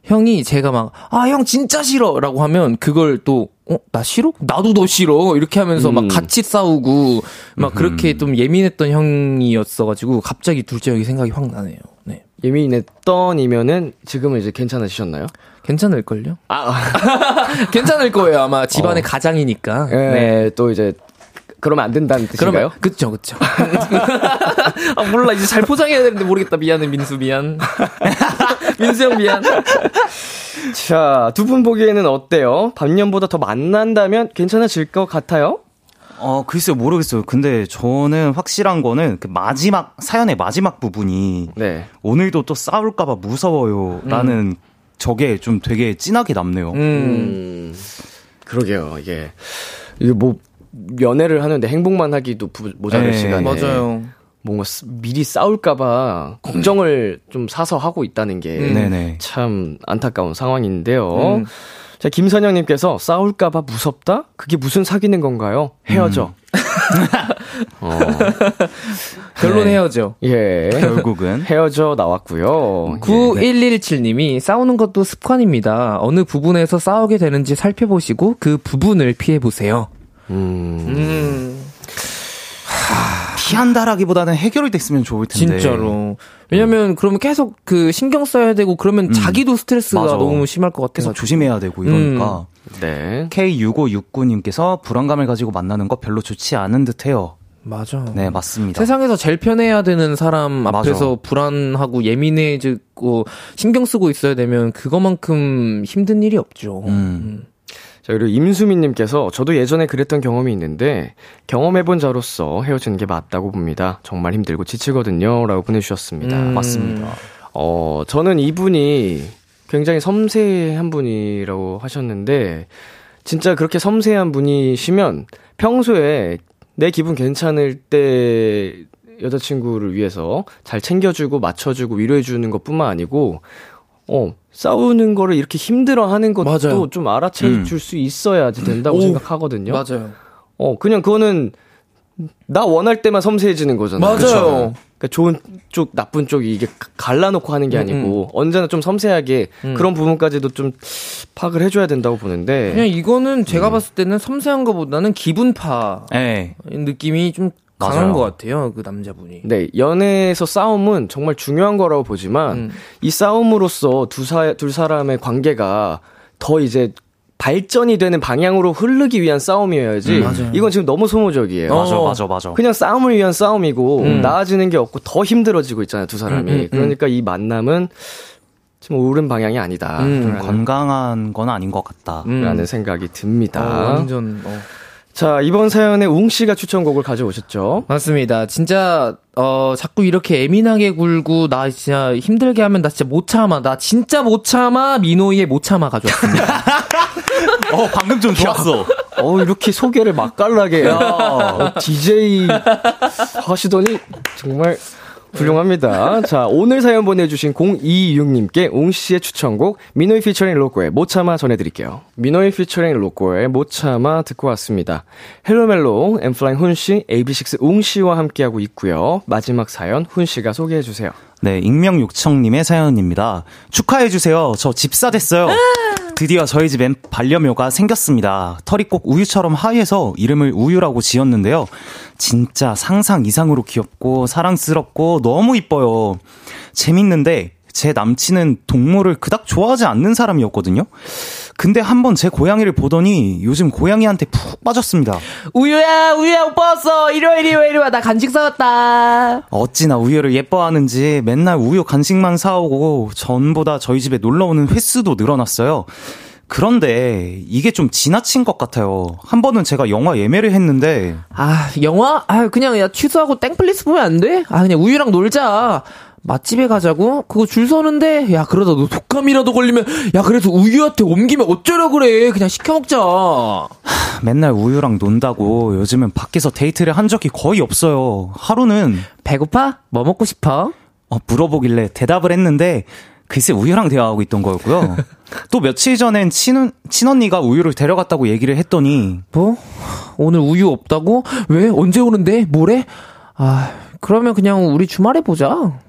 형이 제가 막, 아, 형 진짜 싫어! 라고 하면 그걸 또, 어, 나 싫어? 나도 너 싫어! 이렇게 하면서 음. 막 같이 싸우고, 막 그렇게 좀 예민했던 형이었어가지고, 갑자기 둘째 형이 생각이 확 나네요. 네. 예민했던이면은 지금은 이제 괜찮으셨나요? 괜찮을걸요? 아, 괜찮을 거예요. 아마 집안의 어. 가장이니까. 네. 네. 또 이제 그러면 안 된다는 뜻인가요? 그러면, 그쵸, 그쵸. 아, 몰라. 이제 잘 포장해야 되는데 모르겠다. 미안해, 민수, 미안. 민수 형, 미안. 자, 두 분 보기에는 어때요? 반년보다 더 만난다면 괜찮아질 것 같아요? 어, 글쎄요, 모르겠어요. 근데 저는 확실한 거는 그 마지막, 사연의 마지막 부분이. 네. 오늘도 또 싸울까봐 무서워요. 라는 음. 저게 좀 되게 진하게 남네요. 음. 음. 그러게요, 이게. 이게 뭐, 연애를 하는데 행복만 하기도 부, 모자랄 네. 시간에 맞아요. 뭔가 미리 싸울까봐 걱정을 좀 사서 하고 있다는 게참 음. 안타까운 상황인데요. 음. 자, 김선영님께서 싸울까봐 무섭다? 그게 무슨 사귀는 건가요? 헤어져. 음. 어. 결론 네. 헤어져. 예. 결국은. 헤어져 나왔고요. 9117님이 싸우는 것도 습관입니다. 어느 부분에서 싸우게 되는지 살펴보시고 그 부분을 피해보세요. 음. 음. 피한다라기보다는 해결이 됐으면 좋을 텐데. 진짜로. 왜냐면 그러면 계속 그 신경 써야 되고 그러면 음. 자기도 스트레스가 맞아. 너무 심할 것 같아서 조심해야 되고 이러니까. 음. 네. K6569님께서 불안감을 가지고 만나는 거 별로 좋지 않은 듯해요. 맞아. 네, 맞습니다. 세상에서 제일 편해야 되는 사람 앞에서 맞아. 불안하고 예민해지고 신경 쓰고 있어야 되면 그거만큼 힘든 일이 없죠. 음. 음. 자, 그리고 임수민님께서 저도 예전에 그랬던 경험이 있는데 경험해본 자로서 헤어지는 게 맞다고 봅니다. 정말 힘들고 지치거든요. 라고 보내주셨습니다. 음. 맞습니다. 어, 저는 이분이 굉장히 섬세한 분이라고 하셨는데 진짜 그렇게 섬세한 분이시면 평소에 내 기분 괜찮을 때 여자친구를 위해서 잘 챙겨주고 맞춰주고 위로해주는 것 뿐만 아니고 어, 싸우는 거를 이렇게 힘들어 하는 것도 맞아요. 좀 알아채 음. 줄수 있어야지 된다고 오, 생각하거든요. 맞아요. 어, 그냥 그거는 나 원할 때만 섬세해지는 거잖아요. 맞아요. 그러니까 좋은 쪽, 나쁜 쪽이 이게 갈라놓고 하는 게 음, 아니고 음, 음. 언제나 좀 섬세하게 음. 그런 부분까지도 좀 파악을 해줘야 된다고 보는데. 그냥 이거는 제가 음. 봤을 때는 섬세한 것보다는 기분파 네. 느낌이 좀 강한 맞아요. 것 같아요, 그 남자분이. 네, 연애에서 싸움은 정말 중요한 거라고 보지만, 음. 이 싸움으로써 두 사, 둘 사람의 관계가 더 이제 발전이 되는 방향으로 흐르기 위한 싸움이어야지. 음, 이건 지금 너무 소모적이에요. 맞아, 어. 맞아, 맞아. 그냥 싸움을 위한 싸움이고 음. 나아지는 게 없고 더 힘들어지고 있잖아요, 두 사람이. 음, 음, 음. 그러니까 이 만남은 좀 옳은 방향이 아니다. 음, 건강한 건 아닌 것 같다. 라는 생각이 듭니다. 어, 완전. 어. 자, 이번 사연에 웅 씨가 추천곡을 가져오셨죠? 맞습니다. 진짜, 어, 자꾸 이렇게 예민하게 굴고, 나 진짜 힘들게 하면 나 진짜 못 참아. 나 진짜 못 참아. 미노이의 못 참아 가져왔습니다. 어, 방금 좀 좋았어. 어, 이렇게 소개를 맛깔나게. 야, DJ 하시더니, 정말 훌륭합니다. 자, 오늘 사연 보내주신 026님께 웅씨의 추천곡, 미노이 피처링 로꼬의 못 참아 전해드릴게요. 미노이 피처링 로꼬의 못 참아 듣고 왔습니다. 헬로멜로, 엔플라잉 훈씨, AB6IX 웅씨와 함께하고 있고요. 마지막 사연 훈씨가 소개해주세요. 네, 익명 요청님의 사연입니다. 축하해주세요. 저 집사 됐어요. 드디어 저희 집엔 반려묘가 생겼습니다. 털이 꼭 우유처럼 하얘서 이름을 우유라고 지었는데요. 진짜 상상 이상으로 귀엽고 사랑스럽고 너무 이뻐요. 재밌는데 제 남친은 동물을 그닥 좋아하지 않는 사람이었거든요. 근데 한번 제 고양이를 보더니 요즘 고양이한테 푹 빠졌습니다. 우유야, 우유야, 오빠 왔어. 이리 와, 이리 와, 이리 와. 나 간식 사왔다. 어찌나 우유를 예뻐하는지 맨날 우유 간식만 사오고 전보다 저희 집에 놀러 오는 횟수도 늘어났어요. 그런데 이게 좀 지나친 것 같아요. 한 번은 제가 영화 예매를 했는데 아 영화? 아 그냥 야 취소하고 넷플릭스 보면 안 돼? 아 그냥 우유랑 놀자. 맛집에 가자고? 그거 줄 서는데 야 그러다 너 독감이라도 걸리면 야 그래서 우유한테 옮기면 어쩌려 그래 그냥 시켜 먹자 맨날 우유랑 논다고 요즘은 밖에서 데이트를 한 적이 거의 없어요 하루는 배고파? 뭐 먹고 싶어? 어, 물어보길래 대답을 했는데 글쎄 우유랑 대화하고 있던 거였고요 또 며칠 전엔 친, 친언니가 우유를 데려갔다고 얘기를 했더니 뭐? 오늘 우유 없다고? 왜? 언제 오는데? 뭐래? 아 그러면 그냥 우리 주말에 보자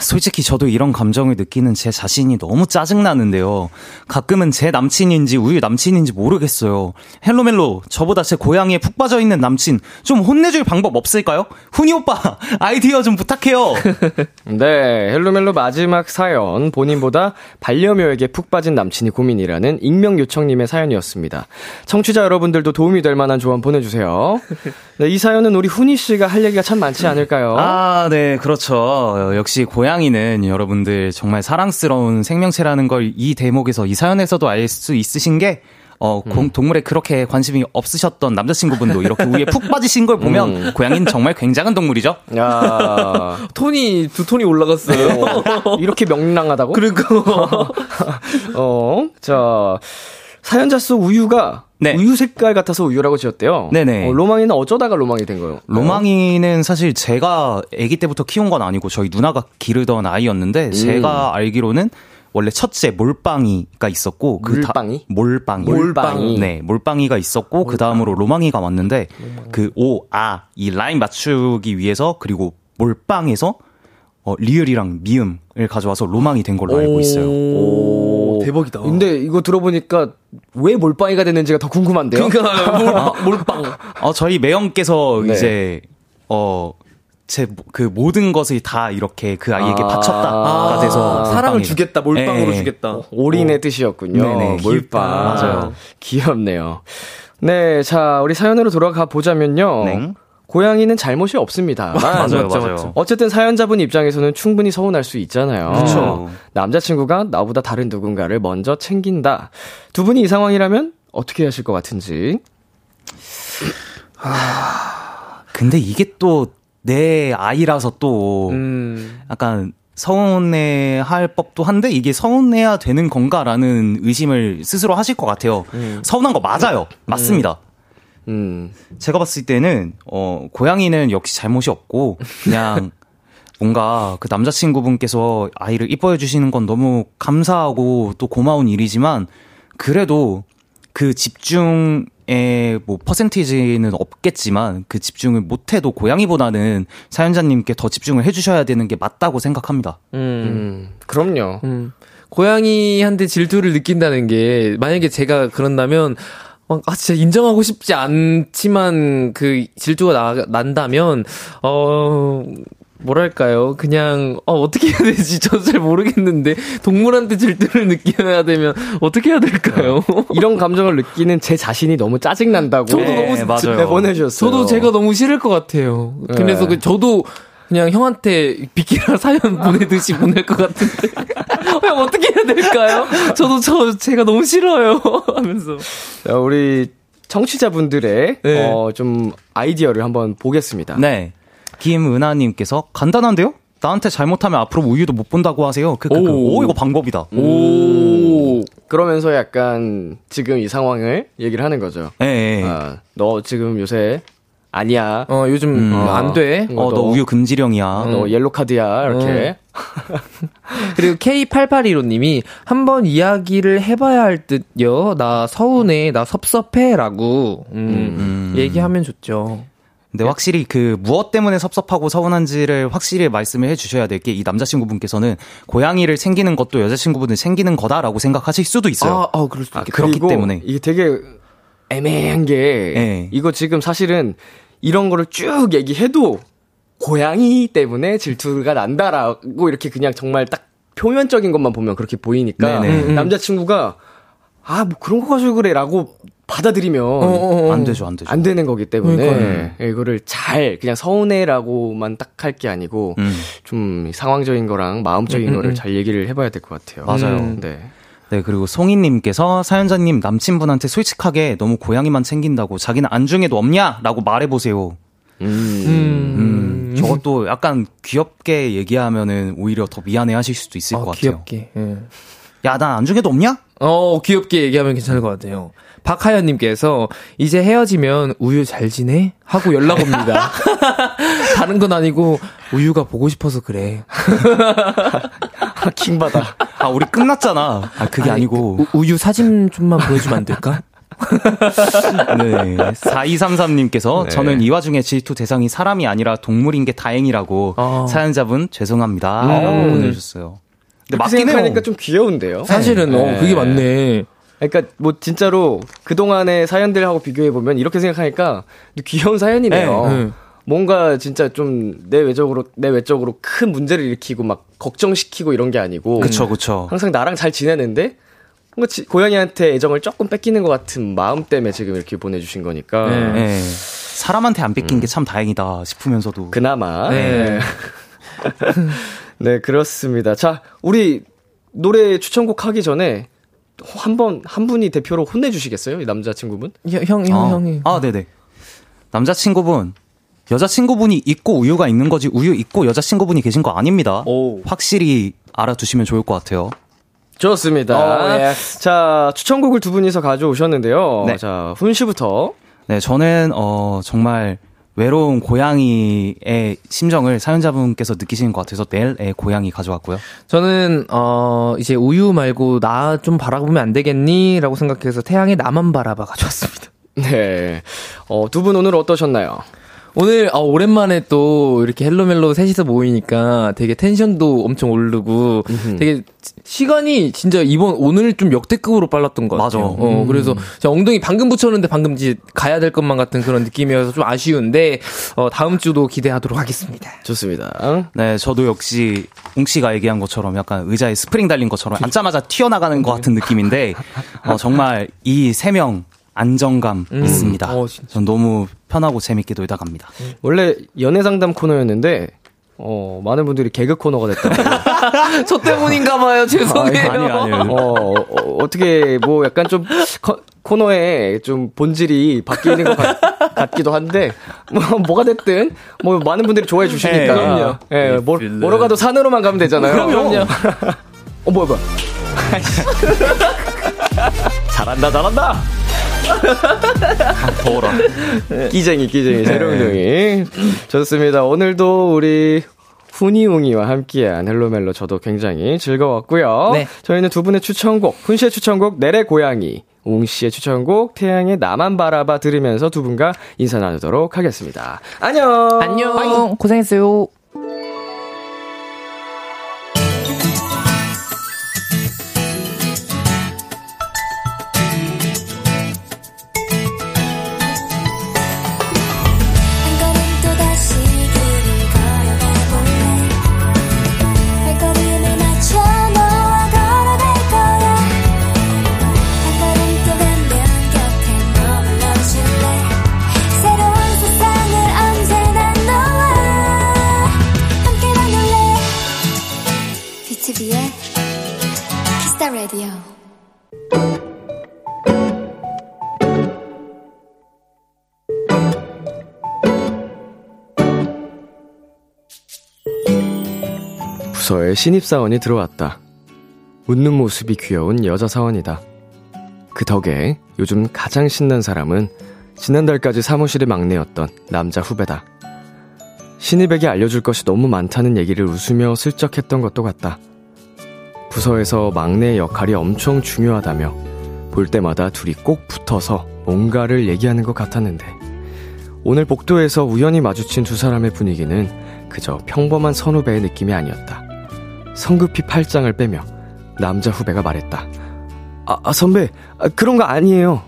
솔직히 저도 이런 감정을 느끼는 제 자신이 너무 짜증나는데요. 가끔은 제 남친인지 우유 남친인지 모르겠어요. Hello 멜로, 저보다 제 고양이에 푹 빠져 있는 남친, 좀 혼내줄 방법 없을까요? 훈이 오빠, 아이디어 좀 부탁해요. 네, Hello 멜로 마지막 사연, 본인보다 반려묘에게 푹 빠진 남친이 고민이라는 익명 요청님의 사연이었습니다. 청취자 여러분들도 도움이 될 만한 조언 보내주세요. 네, 이 사연은 우리 훈이 씨가 할 얘기가 참 많지 않을까요? 아, 네, 그렇죠. 역시 고양이는 여러분들 정말 사랑스러운 생명체라는 걸 이 대목에서 이 사연에서도 알 수 있으신 게 어, 음. 동물에 그렇게 관심이 없으셨던 남자친구분도 이렇게 우유에 푹 빠지신 걸 보면 음. 고양이는 정말 굉장한 동물이죠. 야 톤이 두 톤이 올라갔어요. 이렇게 명랑하다고? 그러니까. 어, 자 사연자 속 우유가 네. 우유 색깔 같아서 우유라고 지었대요. 네네. 어, 로망이는 어쩌다가 로망이 된 거예요? 로망이는 사실 제가 아기 때부터 키운 건 아니고 저희 누나가 기르던 아이였는데 음. 제가 알기로는 원래 첫째 몰빵이가 있었고 그 몰빵이? 다, 몰빵이 몰빵이 네 몰빵이가 있었고 그 다음으로 로망이가 왔는데 그 오 아 이 라인 맞추기 위해서 그리고 몰빵에서 어, 리을이랑 미음을 가져와서 로망이 된 걸로 알고 있어요. 오, 대박이다. 근데 이거 들어보니까 왜 몰빵이가 됐는지가 더 궁금한데요? 그러니까 몰빵. 몰빵. 어, 저희 매형께서 네. 이제 어. 제 그 모든 것을 다 이렇게 그 아이에게 아~ 바쳤다가 돼서 아~ 사랑을 주겠다 몰빵으로 네. 주겠다 올인의 오. 뜻이었군요. 네네, 몰빵 맞아요. 귀엽네요. 네, 자 우리 사연으로 돌아가 보자면요. 네. 고양이는 잘못이 없습니다. 맞아요, 맞아요. 어쨌든 사연자분 입장에서는 충분히 서운할 수 있잖아요. 그렇죠. 남자친구가 나보다 다른 누군가를 먼저 챙긴다. 두 분이 이 상황이라면 어떻게 하실 것 같은지. 하... 근데 이게 또 내 아이라서 또 음... 약간 서운해 할 법도 한데 이게 서운해야 되는 건가라는 의심을 스스로 하실 것 같아요. 음. 서운한 거 맞아요. 맞습니다. 음, 제가 봤을 때는, 어, 고양이는 역시 잘못이 없고, 그냥, 뭔가 그 남자친구분께서 아이를 이뻐해 주시는 건 너무 감사하고 또 고마운 일이지만, 그래도 그 집중의 뭐 퍼센티지는 없겠지만 그 집중을 못해도 고양이보다는 사연자님께 더 집중을 해주셔야 되는 게 맞다고 생각합니다. 음, 음 그럼요. 음. 고양이한테 질투를 느낀다는 게 만약에 제가 그런다면 막, 아, 진짜 인정하고 싶지 않지만 그 질투가 나, 난다면, 어, 뭐랄까요. 그냥, 어, 어떻게 해야 되지? 저도 잘 모르겠는데, 동물한테 질투를 느껴야 되면, 어떻게 해야 될까요? 이런 감정을 느끼는 제 자신이 너무 짜증난다고. 저도 너무 네, 맞아요. 네, 보내주셨어요. 저도 제가 너무 싫을 것 같아요. 그래서 네. 그 저도 그냥 형한테 비키라 사연 보내듯이 보낼 것 같은데. 형 어떻게 해야 될까요? 저도 저, 제가 너무 싫어요. 하면서. 자, 우리 청취자분들의 네. 어, 좀 아이디어를 한번 보겠습니다. 네. 김은하님께서 간단한데요? 나한테 잘못하면 앞으로 우유도 못 본다고 하세요. 그, 그, 그. 오. 오, 이거 방법이다. 오. 그러면서 약간 지금 이 상황을 얘기를 하는 거죠. 예, 예. 아, 너 지금 요새 아니야. 어, 요즘 음. 어, 안 돼. 어, 너 우유 금지령이야. 너 옐로 카드야. 이렇게. 그리고 K8815님이 한번 이야기를 해봐야 할 듯요. 나 서운해, 나 섭섭해. 라고, 음, 얘기하면 좋죠. 근데 확실히 그 무엇 때문에 섭섭하고 서운한지를 확실히 말씀을 해 주셔야 될 게 이 남자친구분께서는 고양이를 챙기는 것도 여자친구분을 챙기는 거다라고 생각하실 수도 있어요. 아, 아, 그럴 수도 아, 있겠다. 그렇기 그리고 때문에. 이게 되게 애매한 게 네. 이거 지금 사실은 이런 거를 쭉 얘기해도 고양이 때문에 질투가 난다라고 이렇게 그냥 정말 딱 표면적인 것만 보면 그렇게 보이니까 네네. 음, 음. 남자친구가 아 뭐 그런 거 가지고 그래라고 받아들이면 어, 어, 어. 안 되죠, 안 되죠. 안 되는 거기 때문에. 예, 이거를 잘 그냥 서운해라고만 딱 할 게 아니고 음. 좀 상황적인 거랑 마음적인 음, 음, 거를 음. 잘 얘기를 해봐야 될 것 같아요. 맞아요. 음, 네. 네, 그리고 송이님께서 사연자님 남친분한테 솔직하게 너무 고양이만 챙긴다고 자기는 안중에도 없냐? 라고 말해보세요. 음, 저것도 약간 귀엽게 얘기하면은 오히려 더 미안해 하실 수도 있을 아, 것 같아요. 귀엽게. 예. 야, 난 안중에도 없냐? 어, 귀엽게 얘기하면 괜찮을 것 같아요. 박하연님께서 이제 헤어지면 우유 잘 지내? 하고 연락 옵니다. 다른 건 아니고 우유가 보고 싶어서 그래. 킹받아. 아, 우리 끝났잖아. 아, 그게 아니, 고 우, 유 사진 좀만 보여주면 안 될까? 네. 4233님께서 네. 저는 이 와중에 질투 대상이 사람이 아니라 동물인 게 다행이라고 아. 사연자분 죄송합니다. 음. 라고 보내주셨어요. 근데 그렇게 맞긴 해요. 생각하니까 좀 귀여운데요. 사실은 어 네. 그게 맞네. 그러니까 뭐 진짜로 그 동안의 사연들하고 비교해 보면 이렇게 생각하니까 귀여운 사연이네요. 네, 네. 뭔가 진짜 좀 내 외적으로 내 외적으로 큰 문제를 일으키고 막 걱정시키고 이런 게 아니고 그쵸, 그쵸. 항상 나랑 잘 지내는데 뭔가 지- 고양이한테 애정을 조금 뺏기는 것 같은 마음 때문에 지금 이렇게 보내주신 거니까 네. 네. 사람한테 안 뺏긴 게참 다행이다 싶으면서도. 그나마 네. 네 그렇습니다. 자 우리 노래 추천곡 하기 전에 한번 한 분이 대표로 혼내주시겠어요 이 남자친구분? 형, 형, 형, 아, 형이. 아, 네네. 남자친구분, 여자친구분이 있고 우유가 있는 거지 우유 있고 여자친구분이 계신 거 아닙니다. 오. 확실히 알아두시면 좋을 것 같아요. 좋습니다. 어, 예. 자, 추천곡을 두 분이서 가져오셨는데요. 네. 자, 훈 씨부터. 네, 저는 어 정말 외로운 고양이의 심정을 사연자분께서 느끼시는 것 같아서 넬의 고양이 가져왔고요. 저는 어 이제 우유 말고 나 좀 바라보면 안 되겠니?라고 생각해서 태양의 나만 바라봐 가져왔습니다. 네. 어, 두 분 오늘 어떠셨나요? 오늘 어, 오랜만에 또 이렇게 헬로멜로 셋이서 모이니까 되게 텐션도 엄청 오르고 되게 시간이 진짜 이번 오늘 좀 역대급으로 빨랐던 것 맞아. 같아요. 어, 그래서 제가 엉덩이 방금 붙였는데 방금 이제 가야 될 것만 같은 그런 느낌이어서 좀 아쉬운데 어, 다음 주도 기대하도록 하겠습니다. 좋습니다. 네, 저도 역시 웅 씨가 얘기한 것처럼 약간 의자에 스프링 달린 것처럼 앉자마자 튀어나가는 것 같은 느낌인데 어, 정말 이 세 명 안정감 있습니다. 어, 진짜. 전 너무 편하고 재밌게 놀다 갑니다. 원래 연애 상담 코너였는데, 어, 많은 분들이 개그 코너가 됐다고. 저 때문인가 봐요. 죄송해요. 아니, 아니요. 어, 어, 어 떻게, 뭐, 약간 좀, 커- 코너에 좀 본질이 바뀌는 것 같, 기도 한데, 뭐, 뭐가 됐든, 뭐, 많은 분들이 좋아해 주시니까. 네, 그럼요. 예, 뭐, 뭐로 가도 산으로만 가면 되잖아요. 그럼요. 어, 뭐야, 뭐야. 잘한다, 잘한다! 더워라. 끼쟁이, 끼쟁이, 재롱둥이. 좋습니다. 오늘도 우리 훈이웅이와 함께한 헬로멜로 저도 굉장히 즐거웠고요. 네. 저희는 두 분의 추천곡, 훈 씨의 추천곡, 내래 고양이, 웅 씨의 추천곡, 태양의 나만 바라봐 들으면서 두 분과 인사 나누도록 하겠습니다. 안녕! 안녕. 고생했어요. 라디오. 부서에 신입사원이 들어왔다. 웃는 모습이 귀여운 여자 사원이다. 그 덕에 요즘 가장 신난 사람은 지난달까지 사무실의 막내였던 남자 후배다. 신입에게 알려줄 것이 너무 많다는 얘기를 웃으며 슬쩍 했던 것도 같다. 부서에서 막내의 역할이 엄청 중요하다며 볼 때마다 둘이 꼭 붙어서 뭔가를 얘기하는 것 같았는데 오늘 복도에서 우연히 마주친 두 사람의 분위기는 그저 평범한 선후배의 느낌이 아니었다. 성급히 팔짱을 빼며 남자 후배가 말했다. 아, 아 선배, 아, 그런 거 아니에요.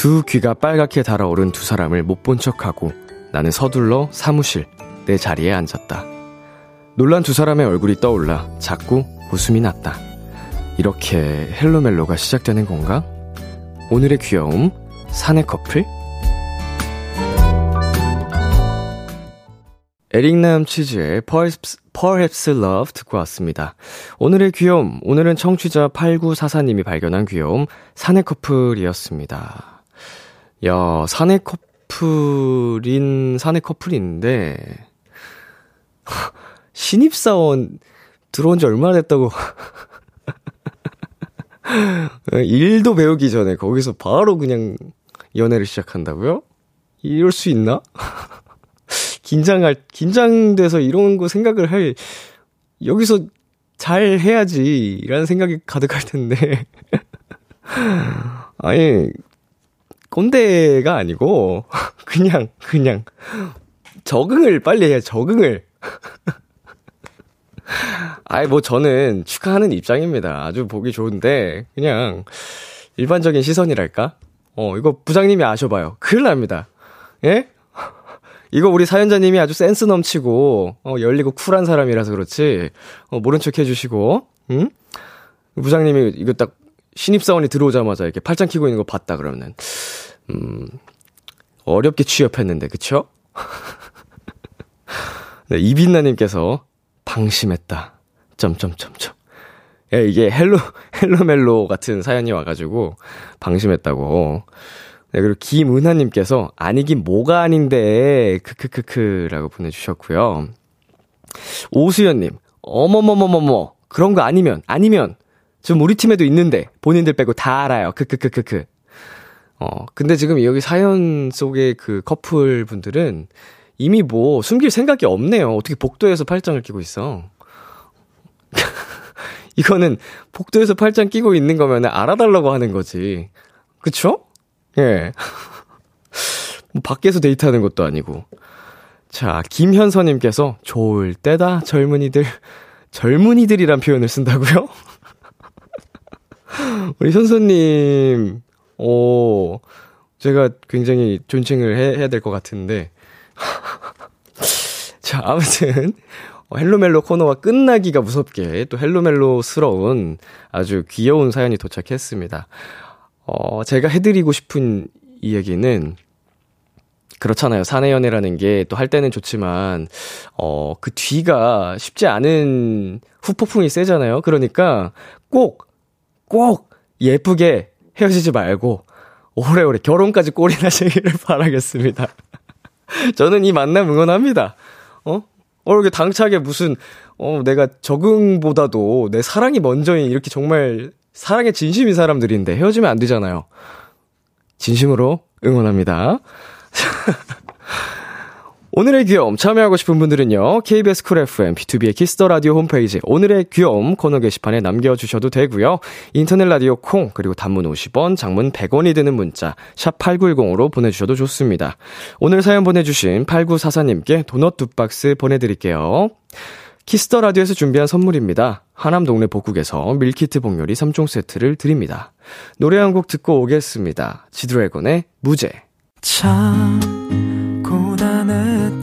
두 귀가 빨갛게 달아오른 두 사람을 못 본 척하고 나는 서둘러 사무실 내 자리에 앉았다. 놀란 두 사람의 얼굴이 떠올라 자꾸 웃음이 났다. 이렇게 헬로멜로가 시작되는 건가? 오늘의 귀여움, 사내 커플? 에릭남 치즈의 Perhaps, Perhaps Love 듣고 왔습니다. 오늘의 귀여움, 오늘은 청취자 8944님이 발견한 귀여움, 사내 커플이었습니다. 야, 사내 커플인 사내 커플인데, 신입사원 들어온 지 얼마나 됐다고. 일도 배우기 전에 거기서 바로 그냥 연애를 시작한다고요? 이럴 수 있나? 긴장할, 긴장돼서 이런 거 생각을 할, 여기서 잘 해야지, 라는 생각이 가득할 텐데. 아니, 꼰대가 아니고, 그냥, 그냥, 적응을 빨리 해야 적응을. 아이, 뭐, 저는 축하하는 입장입니다. 아주 보기 좋은데, 그냥, 일반적인 시선이랄까? 어, 이거 부장님이 아셔봐요. 큰일 납니다. 예? 이거 우리 사연자님이 아주 센스 넘치고, 어, 열리고 쿨한 사람이라서 그렇지, 어, 모른 척 해주시고, 응? 부장님이 이거 딱, 신입사원이 들어오자마자 이렇게 팔짱 키고 있는 거 봤다 그러면, 음, 어렵게 취업했는데, 그쵸? 네, 이빈나님께서, 방심했다. 점점점점. 예, 이게 Hello, Hello 멜로 같은 사연이 와가지고, 방심했다고. 네, 그리고 김은하님께서, 아니긴 뭐가 아닌데, 크크크크 라고 보내주셨고요. 오수연님, 어머머머머머, 그런 거 아니면, 아니면, 지금 우리 팀에도 있는데, 본인들 빼고 다 알아요. 크크크크크. 어, 근데 지금 여기 사연 속의 그 커플 분들은 이미 뭐 숨길 생각이 없네요. 어떻게 복도에서 팔짱을 끼고 있어. 이거는 복도에서 팔짱 끼고 있는 거면 알아달라고 하는 거지. 그쵸? 예. 뭐 밖에서 데이트하는 것도 아니고. 자, 김현서님께서 좋을 때다, 젊은이들. 젊은이들이란 표현을 쓴다고요? 우리 현서님, 오, 제가 굉장히 존칭을 해, 해야 될 것 같은데. 자, 아무튼, 어, 헬로멜로 코너가 끝나기가 무섭게 또 헬로멜로스러운 아주 귀여운 사연이 도착했습니다. 어, 제가 해드리고 싶은 이 얘기는, 그렇잖아요. 사내 연애라는 게 또 할 때는 좋지만, 어, 그 뒤가 쉽지 않은 후폭풍이 세잖아요. 그러니까 꼭, 꼭 예쁘게 헤어지지 말고, 오래오래 결혼까지 꼴이 나시기를 바라겠습니다. 저는 이 만남 응원합니다. 어? 어, 이렇게 당차게 무슨, 어, 내가 적응보다도 내 사랑이 먼저인 이렇게 정말 사랑에 진심인 사람들인데 헤어지면 안 되잖아요. 진심으로 응원합니다. 오늘의 귀여움 참여하고 싶은 분들은요. KBS 쿨 FM, B2B의 키스터 라디오 홈페이지 오늘의 귀여움 코너 게시판에 남겨주셔도 되고요. 인터넷 라디오 콩 그리고 단문 50원, 장문 100원이 드는 문자 샵 8910으로 보내주셔도 좋습니다. 오늘 사연 보내주신 8944님께 도넛 두 박스 보내드릴게요. Kiss the Radio에서 준비한 선물입니다. 하남 동네 복국에서 밀키트 복요리 3종 세트를 드립니다. 노래 한 곡 듣고 오겠습니다. 지드래곤의 무죄. 참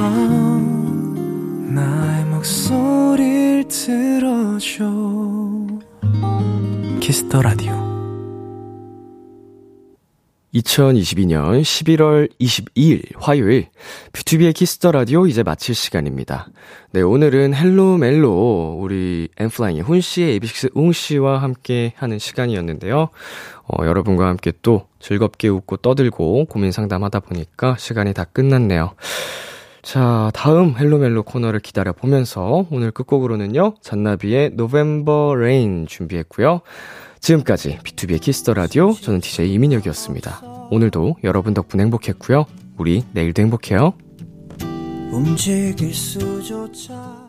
밤 나의 목소리를 들어줘 Kiss the Radio 2022년 11월 22일 화요일 BTOB의 Kiss the Radio 이제 마칠 시간입니다. 네, 오늘은 Hello 멜로 우리 N.Flying의 훈 씨, AB6IX 웅 씨와 함께 하는 시간이었는데요. 어, 여러분과 함께 또 즐겁게 웃고 떠들고 고민 상담하다 보니까 시간이 다 끝났네요. 자, 다음 Hello 멜로 코너를 기다려 보면서 오늘 끝곡으로는요. 잔나비의 November Rain 준비했고요. 지금까지 B2B의 키스터 라디오 저는 DJ 이민혁이었습니다. 오늘도 여러분 덕분에 행복했고요. 우리 내일도 행복해요. 움직일 수조차